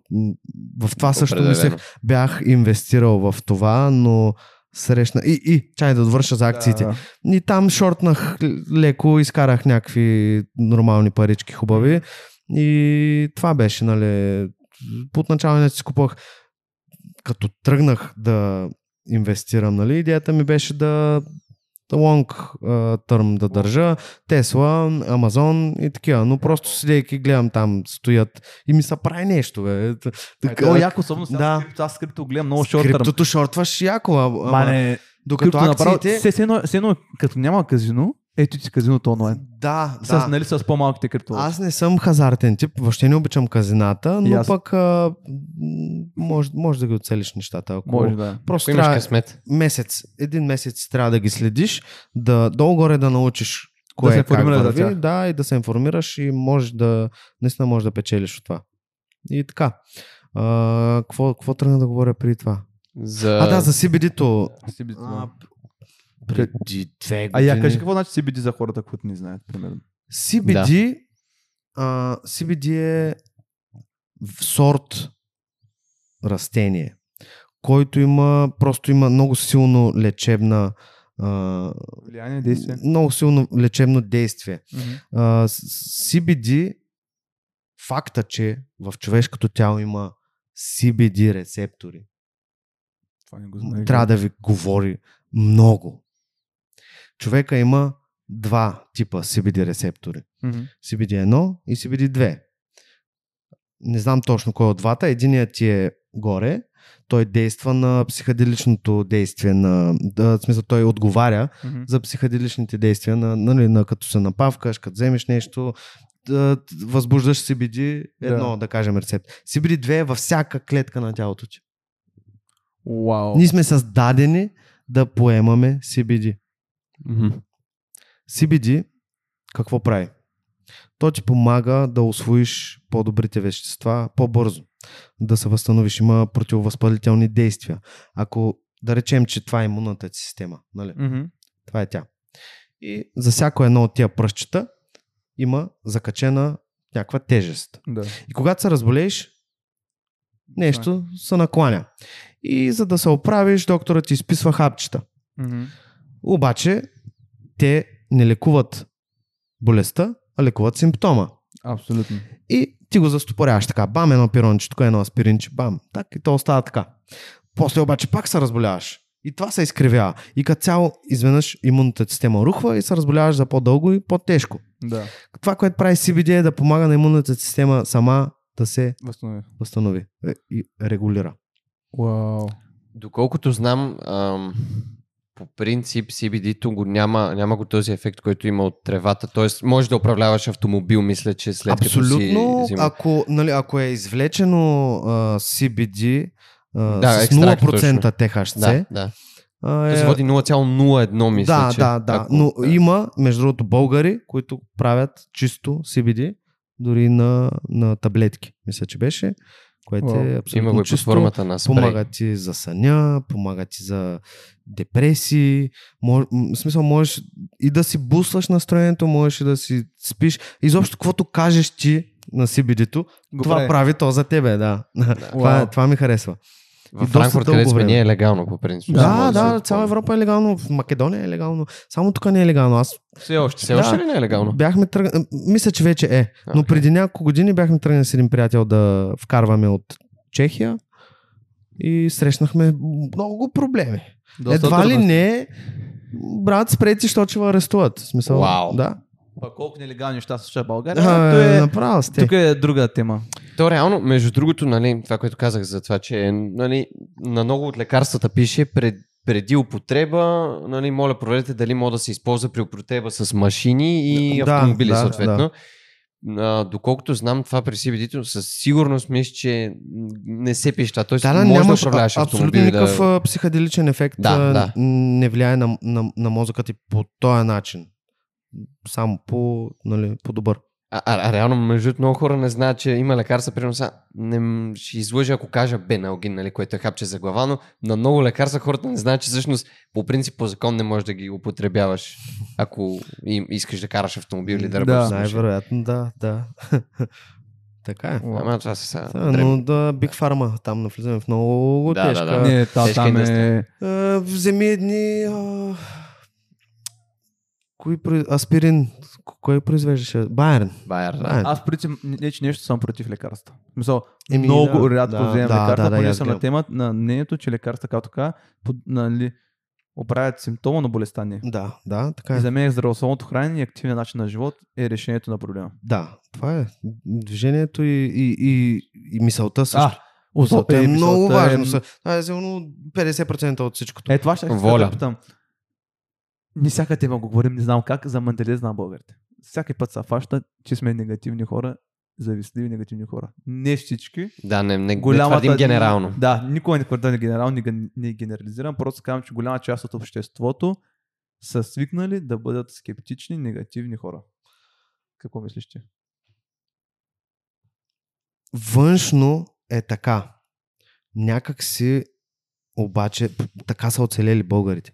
В това също мислех, бях инвестирал в това, но срещна... И, и, чай да довърша за акциите. Да. И там шортнах леко, изкарах някакви нормални парички хубави. И това беше, нали. Отначало не си купувах. Като тръгнах да инвестирам, нали, идеята ми беше да лонг търм да държа, Тесла, Амазон и такива. Но просто седейки гледам там стоят и ми се прави нещо. Бе. Е, Така, е яко, особено сега да. Аз с крипто гледам много шорт търм. Криптото шортваш яко, ама, Мане, докато направо, акциите... все, все, едно, едно, като няма казино, ето ти казиното онлайн. Да, С, да. нали, с по-малките крипто. Аз не съм хазартен тип, въобще не обичам казината, но аз. пък а, може, може да ги оцелиш нещата. Ако Може да. Просто Ако имаш късмет. месец, един месец трябва да ги следиш, да долу-горе да научиш кое се е как върви, да, и да се информираш и можеш да, наистина можеш да печелиш от това. И така. А, какво, какво тръгна да говоря преди това? За... А, да, за CBD-то. CBD, А, да. Преди две А я години. кажи какво значи CBD за хората, които не знаят, примерно. CBD, а, CBD е сорт растение, който има, просто има много силно лечебна а, Влияние, действие. много силно лечебно действие. Мгм. А, CBD, факта, че в човешкото тяло има CBD рецептори, Това не го знаех. трябва да ви говори много. Човека има два типа CBD рецептори. Мгм. CBD1 и CBD2. Не знам точно кой от двата. Единият ти е горе. Той действа на психоделичното действие на... Да, в смисъл, той отговаря Мгм. за психоделичните действия на, нали, на като се напавкаш, като вземеш нещо, да, възбуждаш CBD, едно, да. Да. кажем рецепт. CBD2 е във всяка клетка на тялото ти. Вау. Ние сме създадени да поемаме CBD. Мгм. CBD какво прави? То ти помага да освоиш по-добрите вещества по-бързо, да се възстановиш. Има противовъзпалителни действия. Ако да речем, че това е имунната ти система, нали? Мгм. Това е тя. И за всяко едно от тия пръстчета има закачена някаква тежест. Да. И когато се разболееш, нещо се накланя. И за да се оправиш, докторът ти изписва хапчета. Мгм. Обаче, те не лекуват болестта, а лекуват симптома. Абсолютно. И ти го застопоряваш така. Бам, едно пиронче, тук едно аспиринче, бам. Так, и то остава така. После обаче пак се разболяваш. И това се изкривява. И като цяло, изведнъж имунната система рухва и се разболяваш за по-дълго и по-тежко. Да. Това, което прави CBD е да помага на имунната система сама да се Възстанови. възстанови е, и регулира. Вау. Доколкото знам, ам, по принцип CBD-то го няма, няма го този ефект, който има от тревата. Тоест, може да управляваш автомобил, мисля, че след като Абсолютно, си взима. ако, нали, ако е извлечено а, CBD а, Да, с екстракт, 0% THC, Да, да. а, То се води 0,01, мисля, да, че. да, да. ако- Но има, между другото, българи, които правят чисто CBD, дори на, на таблетки, мисля, че беше, което е абсолютно Има го под чисто. формата на спрей. Помага ти за съня, помага ти за депресии. Мож, в смисъл, можеш и да си буслаш настроението, можеш и да си спиш. Изобщо, каквото кажеш ти на CBD-то, Го това прави. прави то за тебе, да. *laughs* това, Вау. това ми харесва. В Франкфурт, където сме ние е легално, по принцип. Да, да, се- цяла Европа е легално, в Македония е легално. Само тук не е легално. Аз Все още. Все още Да. ли не е легално? бяхме тръгнали, мисля, че вече е, но Окей. преди няколко години бяхме тръгнали с един приятел да вкарваме от Чехия и срещнахме много проблеми. Доста Едва ли не, брат, спрете, защото ще арестуват. Смисъл, Вау. Да. А колко нелегални неща се случва в България? А, то е, направо сте. тук е друга тема. То реално, между другото, нали, това, което казах за това, че нали, на много от лекарствата пише пред, преди употреба, нали, моля проверете дали може да се използва при употреба с машини и Да, автомобили да, съответно. А, доколкото знам това при CBD-то, със сигурност мисля, че не се пише това. Тоест, Да, да, може да управляваш а- абсолютно никакъв да... психоделичен ефект Да, да. не влияе на, на, на мозъка ти по този начин. Само по, нали, по добър. А, а, а реално, между много хора не знаят, че има лекарства, примерно сега, не ще излъжа, ако кажа беналгин, нали, което е хапче за глава, но на много лекарства хората не знаят, че всъщност по принцип по закон не можеш да ги употребяваш, ако им, искаш да караш автомобил или да Да. работиш. машина. Най-вероятно, да, да. *laughs* така е. Ама това са сега. Да, но да, Big Pharma, там навлизаме в много Да, да, тежка. да. Не, та, Тежка там е... А, вземи едни... А... Кои аспирин? Кой произвеждаше? Байерн. Байер, да. Байерн. Аз принцип, не че нещо съм против лекарства. Мисъл, Еми, много да, рядко да, вземам да, лекарства, да, да, понеже съм на тема на мнението, че лекарства, както така, под, нали, оправят симптома на болестта ни. Да, да, така И е. за мен здравословното хранене и активният начин на живот е решението на проблема. Да, това е. Движението и, и, и, и мисълта също. А, мисълта е е, много мисълта важно. Е, Са- Това е сигурно 50% от всичкото. е, това ще Воля. да питам. Ни всяка тема го говорим, не знам как, за менталитет на българите. Всяки път се фаща, че сме негативни хора, завистливи негативни хора. Не всички. Да, не, не, не Голямата... твърдим генерално. Да, никой не твърда не генерално, не, не генерализирам, просто казвам, че голяма част от обществото са свикнали да бъдат скептични, негативни хора. Какво мислиш ти? Външно е така. Някак си обаче така са оцелели българите.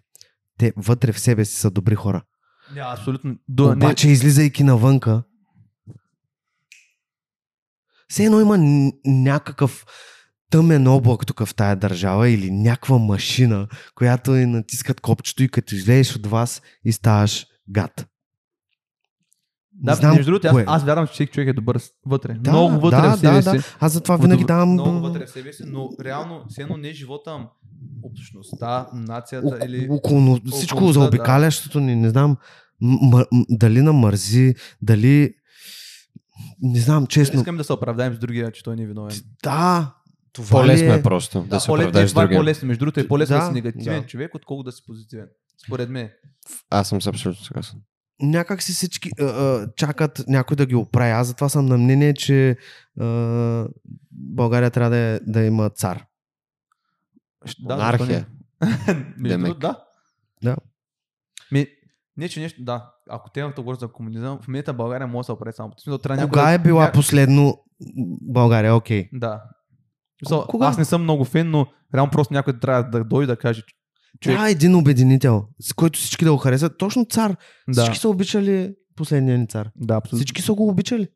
Те вътре в себе си са добри хора. Не, абсолютно. До, Обаче, излизайки навънка, все едно има някакъв тъмен облак тук в тая държава или някаква машина, която и натискат копчето и като излезеш от вас и ставаш гад. Да, Не знам между другото, аз, кое. аз вярвам, че всеки човек е добър вътре. Да, много вътре да, в себе да, си. да. Аз затова винаги Подобр- давам... Много вътре в себе си, но реално, все едно не е живота, общността, нацията Око- или... около, всичко за обикалящото ни, не знам м- м- дали намързи, дали не знам, Не честно. искам да се оправдаем с другия, че той не е виновен. Да, това По-лесно ли е просто да, се по-лесно- оправдаеш е, това е по-лесно. Между другото е по-лесно да, Да, си негативен да. човек, отколкото да си позитивен. Според мен. Аз съм с абсолютно съгласен. Някак си всички а, а, чакат някой да ги оправи. Аз затова съм на мнение, че а, България трябва да, е, да има цар. Да, Монархия. *laughs* другото, да. Да. Ми, не, че нещо, да. Ако темата говори за комунизъм, в момента България може да се оправи само. смисъл, трябва Кога да- е била последно България? Окей. Да. Мисъл, Кога? Аз не съм много фен, но реално просто някой трябва да дойде да каже, че- човек. Трябва един обединител, с който всички да го харесат. Точно цар. Да, Всички са обичали последния ни цар. да, абсолютно. Всички са го обичали.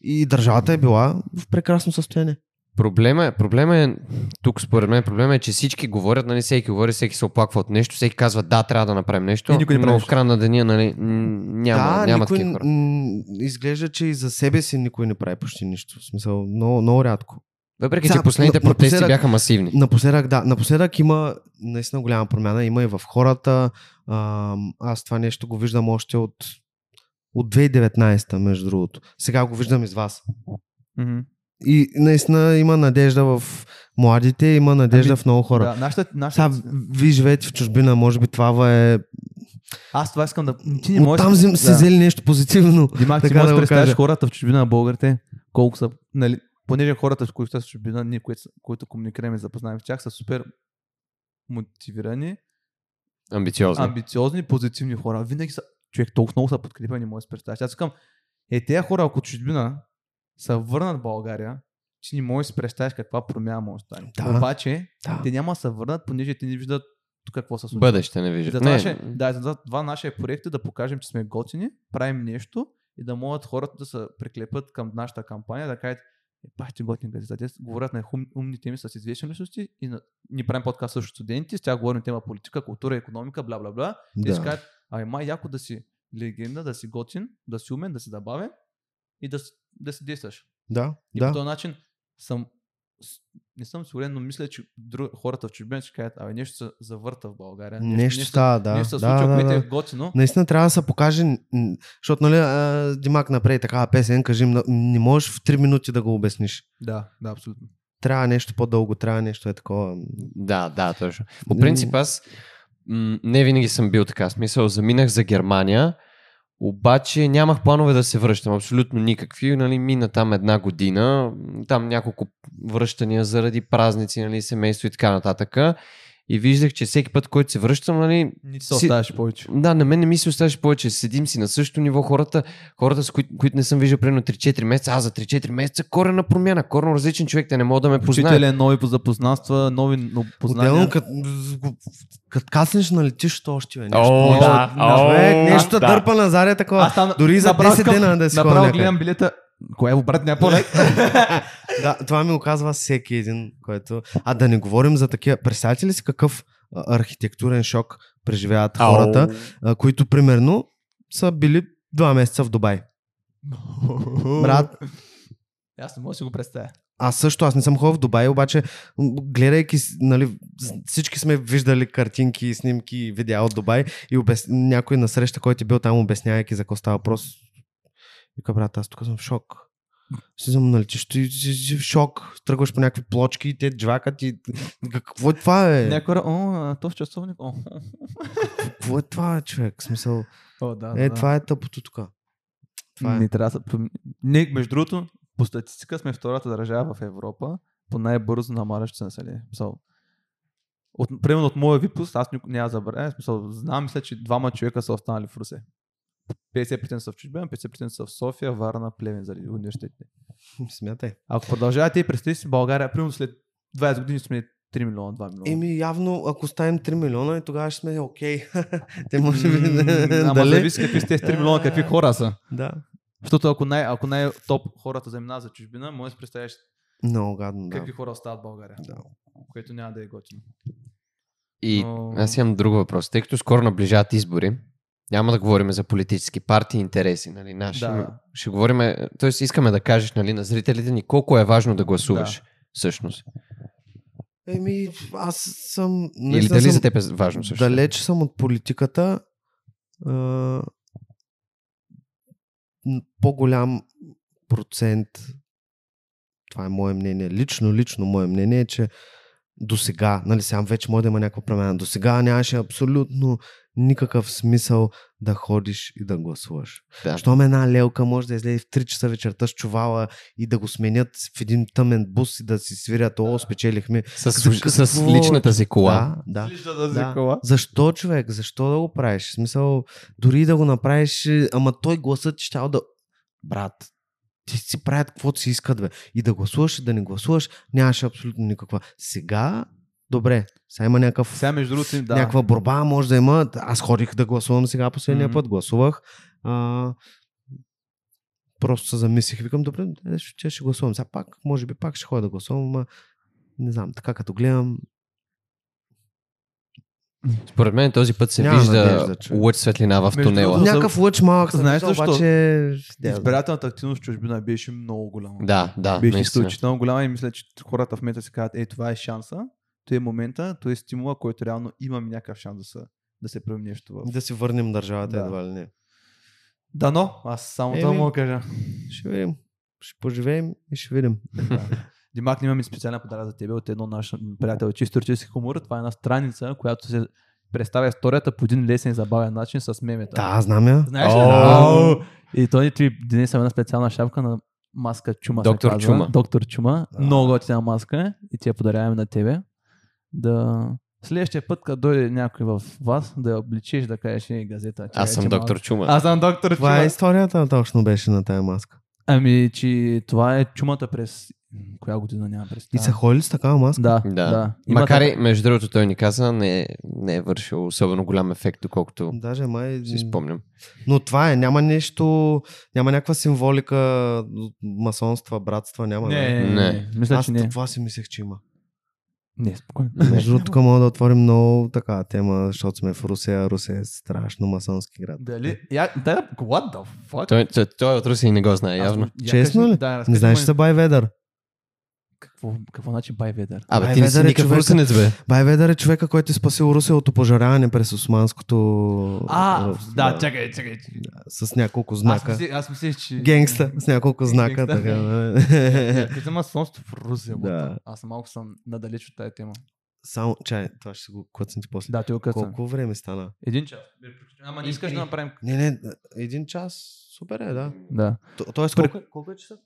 И държавата е била в прекрасно състояние. Проблема е, проблема е, тук според мен проблема е, че всички говорят, нали, всеки говори, всеки се оплаква от нещо, всеки казва да, трябва да направим нещо, И никой не прави но нищо. в края на деня, нали, няма, да, няма никой, такива хора. м, изглежда, че и за себе си никой не прави почти нищо. В смисъл, много, много рядко. Въпреки, Сега, че последните на- протести напоследък- бяха масивни. Напоследък, да, напоследък има наистина голяма промяна. Има и в хората. Ам, аз това нещо го виждам още от, от 2019, между другото. Сега го виждам из вас. Мгм. И наистина има надежда в младите, има надежда Ами, в много хора. Да, нашата, нашата... Сега, вие живеете в чужбина, може би това е... Аз това искам да... Ти не можеш... Оттам взем- се взели нещо позитивно. Димак, ти можеш да да представиш хората в чужбина на българите, колко са, нали, понеже хората, с които са в чужбина, ние, които, са- които комуникираме и запознаваме с тях, са супер мотивирани, Амбициозни. амбициозни, позитивни хора. Винаги са, човек, толкова много са подкрепени, може да си представиш. Аз искам, е, тези хора, ако чужбина се върнат в България, ти не можеш да си представиш каква промяна може да стане. Да. Обаче, Да. те няма да се върнат, понеже те не виждат тук какво се случва. Бъдеще не виждат. Затова, Не, ще, да, за това нашия проект е да покажем, че сме готини, правим нещо и да могат хората да се приклепат към нашата кампания, да кажат, е, бахте готини газета, те говорят на хум, умни теми с известни личности и на, ни правим подкаст също студенти, с тях говорим тема политика, култура, економика, бла бла бла. Те Да. кажат, ай май яко да си легенда, да си готин, да си умен, да си забавен и да, да си действаш. Да, И по да. този начин съм не съм сигурен, но мисля, че друг, хората в чужбина ще кажат, абе нещо се завърта в България. Нещо става, да. Нещо се да, случва, да, което да. е готино. Наистина трябва да се покаже, защото нали, а, Димак направи такава песен, кажи, не можеш в 3 минути да го обясниш. Да, да, абсолютно. Трябва нещо по-дълго, трябва нещо е такова. Да, да, точно. По принцип аз м- не винаги съм бил така. Смисъл, заминах за Германия, обаче нямах планове да се връщам. Абсолютно никакви. Нали, мина там една година. Там няколко връщания заради празници, нали, семейство и така нататък. И виждах, че всеки път, който се връщам, нали, Не се Си- оставяш повече. да, на мен не ми се оставаше повече. Седим си на същото ниво. Хората, хората с които, които не съм виждал примерно 3-4 месеца, аз за 3-4 месеца корена промяна, коренно различен човек, те не могат да ме познаят. Учителя, нови запознанства, нови но- познания. Отделно, като кът каснеш на летището още, бе. Нещо, О, нещо, да. човек, О, нещо да. дърпа назаре такова. Аз там Дори за направо 10 искам- дена да си Направо гледам билета. Кое е брат, няма по-лек? *laughs* Да, това ми оказва всеки един, който... А да не говорим за такива... Представете ли си какъв архитектурен шок преживяват хората, а, които примерно са били два месеца в Дубай. *laughs* Брат, Аз не мога да си го представя. аз също, аз не съм ходил в Дубай, обаче гледайки, нали, всички сме виждали картинки, снимки видеа от Дубай и обяс... някой на среща, който е бил там, обяснявайки за какво става въпрос. Вика, брат, аз тук съм в шок. Слизам на летището и си- в шок. Тръгваш по някакви плочки и те джвакат и... *laughs* Какво е това, е? Някой о, то в часовник. О, Какво е това, човек? Смисъл, о, да, е, да. това е тъпото тук. Това е. Не трябва да се... Не, между другото, по статистика сме втората държава в Европа по най-бързо намалящо се население. Смисъл, От, примерно от моя випуск, аз няма забравя, смисъл, знам, мисля, че двама човека са останали в Русе. 50% са в чужбина, 50% са в София, Варна, Плевен заради университетите. Смятай. Ако продължавате и представи си България, примерно след 20 години сме 3 милиона, 2 милиона. Еми, явно, ако ставим 3 милиона, и тогава ще сме окей. *laughs* Те може би... *laughs* Ама зависи какви сте 3 милиона, какви хора са. Да. Защото ако най- ако най-топ хората заминават за чужбина, може да си представиш Много гадно, да. какви хора остават в България. Да. Което няма да е готино. И Но- аз имам друг въпрос. Тъй като скоро наближават избори, няма да говорим за политически партии и интереси, нали, наши. Да. но Ще говорим, т.е. искаме да кажеш нали, на зрителите ни колко е важно да гласуваш Да. всъщност. Еми, аз съм... Или дали съм за теб е важно също? Далеч съм от политиката. А, по-голям процент, това е мое мнение, лично, лично мое мнение е, че до сега, нали сега вече може да има някаква промяна, до сега нямаше абсолютно никакъв смисъл да ходиш и да гласуваш. Да. Щом една лелка може да излезе в 3 часа вечерта с чувала и да го сменят в един тъмен бус и да си свирят, о, спечелихме. С, За с, с какво? личната си кола. Да, да. Личната Да. Защо човек? Защо да го правиш? В смисъл, дори да го направиш, е, ама той гласът ти ще да... Брат, ти си правят каквото си искат, бе. И да гласуваш, и да не гласуваш, нямаше абсолютно никаква. Сега, добре, сега има някакъв, Сега между другото, да. някаква борба, може да има. Аз ходих да гласувам сега последния Мгм. път, гласувах. А, просто се замислих, викам, добре, е, ще, ще гласувам. Сега пак, може би пак ще ходя да гласувам, ама не знам, така като гледам, Според мен този път се Няма вижда надежда, лъч светлина в Между тунела. Някакъв лъч малък Знаеш защо? обаче... Избирателната активност в чужбина беше много голяма. Да, да, беше изключително голяма и мисля, че хората в момента си казват, е, това е шанса, то е момента, то е стимула, който реално имаме някакъв шанс да се, да се правим нещо в... да си върнем държавата Да. едва ли не. Да, но, аз само това мога да кажа. Ще видим. Ще поживеем и ще видим. Димак, имаме специален подарък за теб от едно наш приятел, чисто исторически хумор. Това е една страница, която се представя историята по един лесен и забавен начин с мемета. Да, знам я. Знаеш ли? И той ти днес една специална шапка на маска Чума. се Доктор. Чума. Доктор Чума. Много готина маска и ти я подаряваме на тебе. Да следващия път, като дойде някой в вас, да я обличиш, да кажеш е газета. Аз съм чакай, че доктор Чума. малко- Аз съм доктор Това Чума. е историята точно беше на тая маска. Ами, че това е чумата през... Коя година няма през И са ходили с такава маска? Да, Да. да. Има Макар така- и, между другото, той ни каза, не, не е вършил особено голям ефект, доколкото Даже май... си спомням. Но това е, няма нещо, няма някаква символика, масонства, братства, няма. Не, да. не, Не. не. Мисля, Аз че не. това си мислех, че има. Не, спокойно. Между другото, тук мога да отворим много така тема, защото сме в Русия. Русия е страшно масонски град. Дали? Я, да, what the fuck? Той, той, той от Русия не го знае, явно. Аз- Честно ли? Да, Не знаеш за Байведър? Какво, какво значи Байведър? Абе, ти не си е никакъв човека. русенец, бе. Байведър е човека, който е спасил Русия от опожаряване през османското... А, Рус- да, чакай, чакай. С няколко Аз знака. аз мислех, че... Генгста, с няколко знака. Така, да. Като за масонство в Русия. Да. да. Аз малко съм надалеч от тази тема. Само, чай, това ще го клъцам ти после. Да, ти го късам. Колко време стана? Един час. Ама не искаш да направим... Не, не, един час. Супер е, да. Да. То- Тоест, колко, е- колко е часа?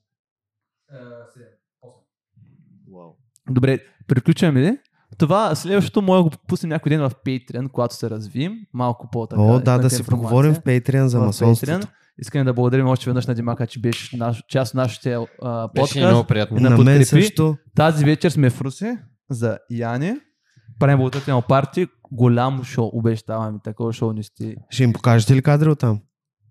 Добре, приключваме ли? Това следващото може да го пуснем някой ден в Patreon, когато се развием. Малко по-така. О, да, да си поговорим в Patreon за масонството. Искам да благодарим още веднъж на Димака, че беше наш, част от нашите а, Беше подкаст. много приятно. На, на мен също. Тази вечер сме в Руси за Яни. Правим благотворително парти. Голямо шоу. Обещаваме такова шоу не сте. Ще им покажете ли кадри оттам?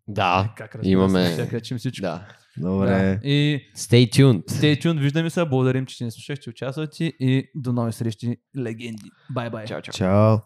Да, Как разбира имаме... Ще кречим всичко. Да. Добре. Да. И Stay tuned. stay tuned. Виждаме се. Благодарим, че ни слушахте, участвате и до нови срещи. Легенди. Бай-бай. Чао, чао. Чао.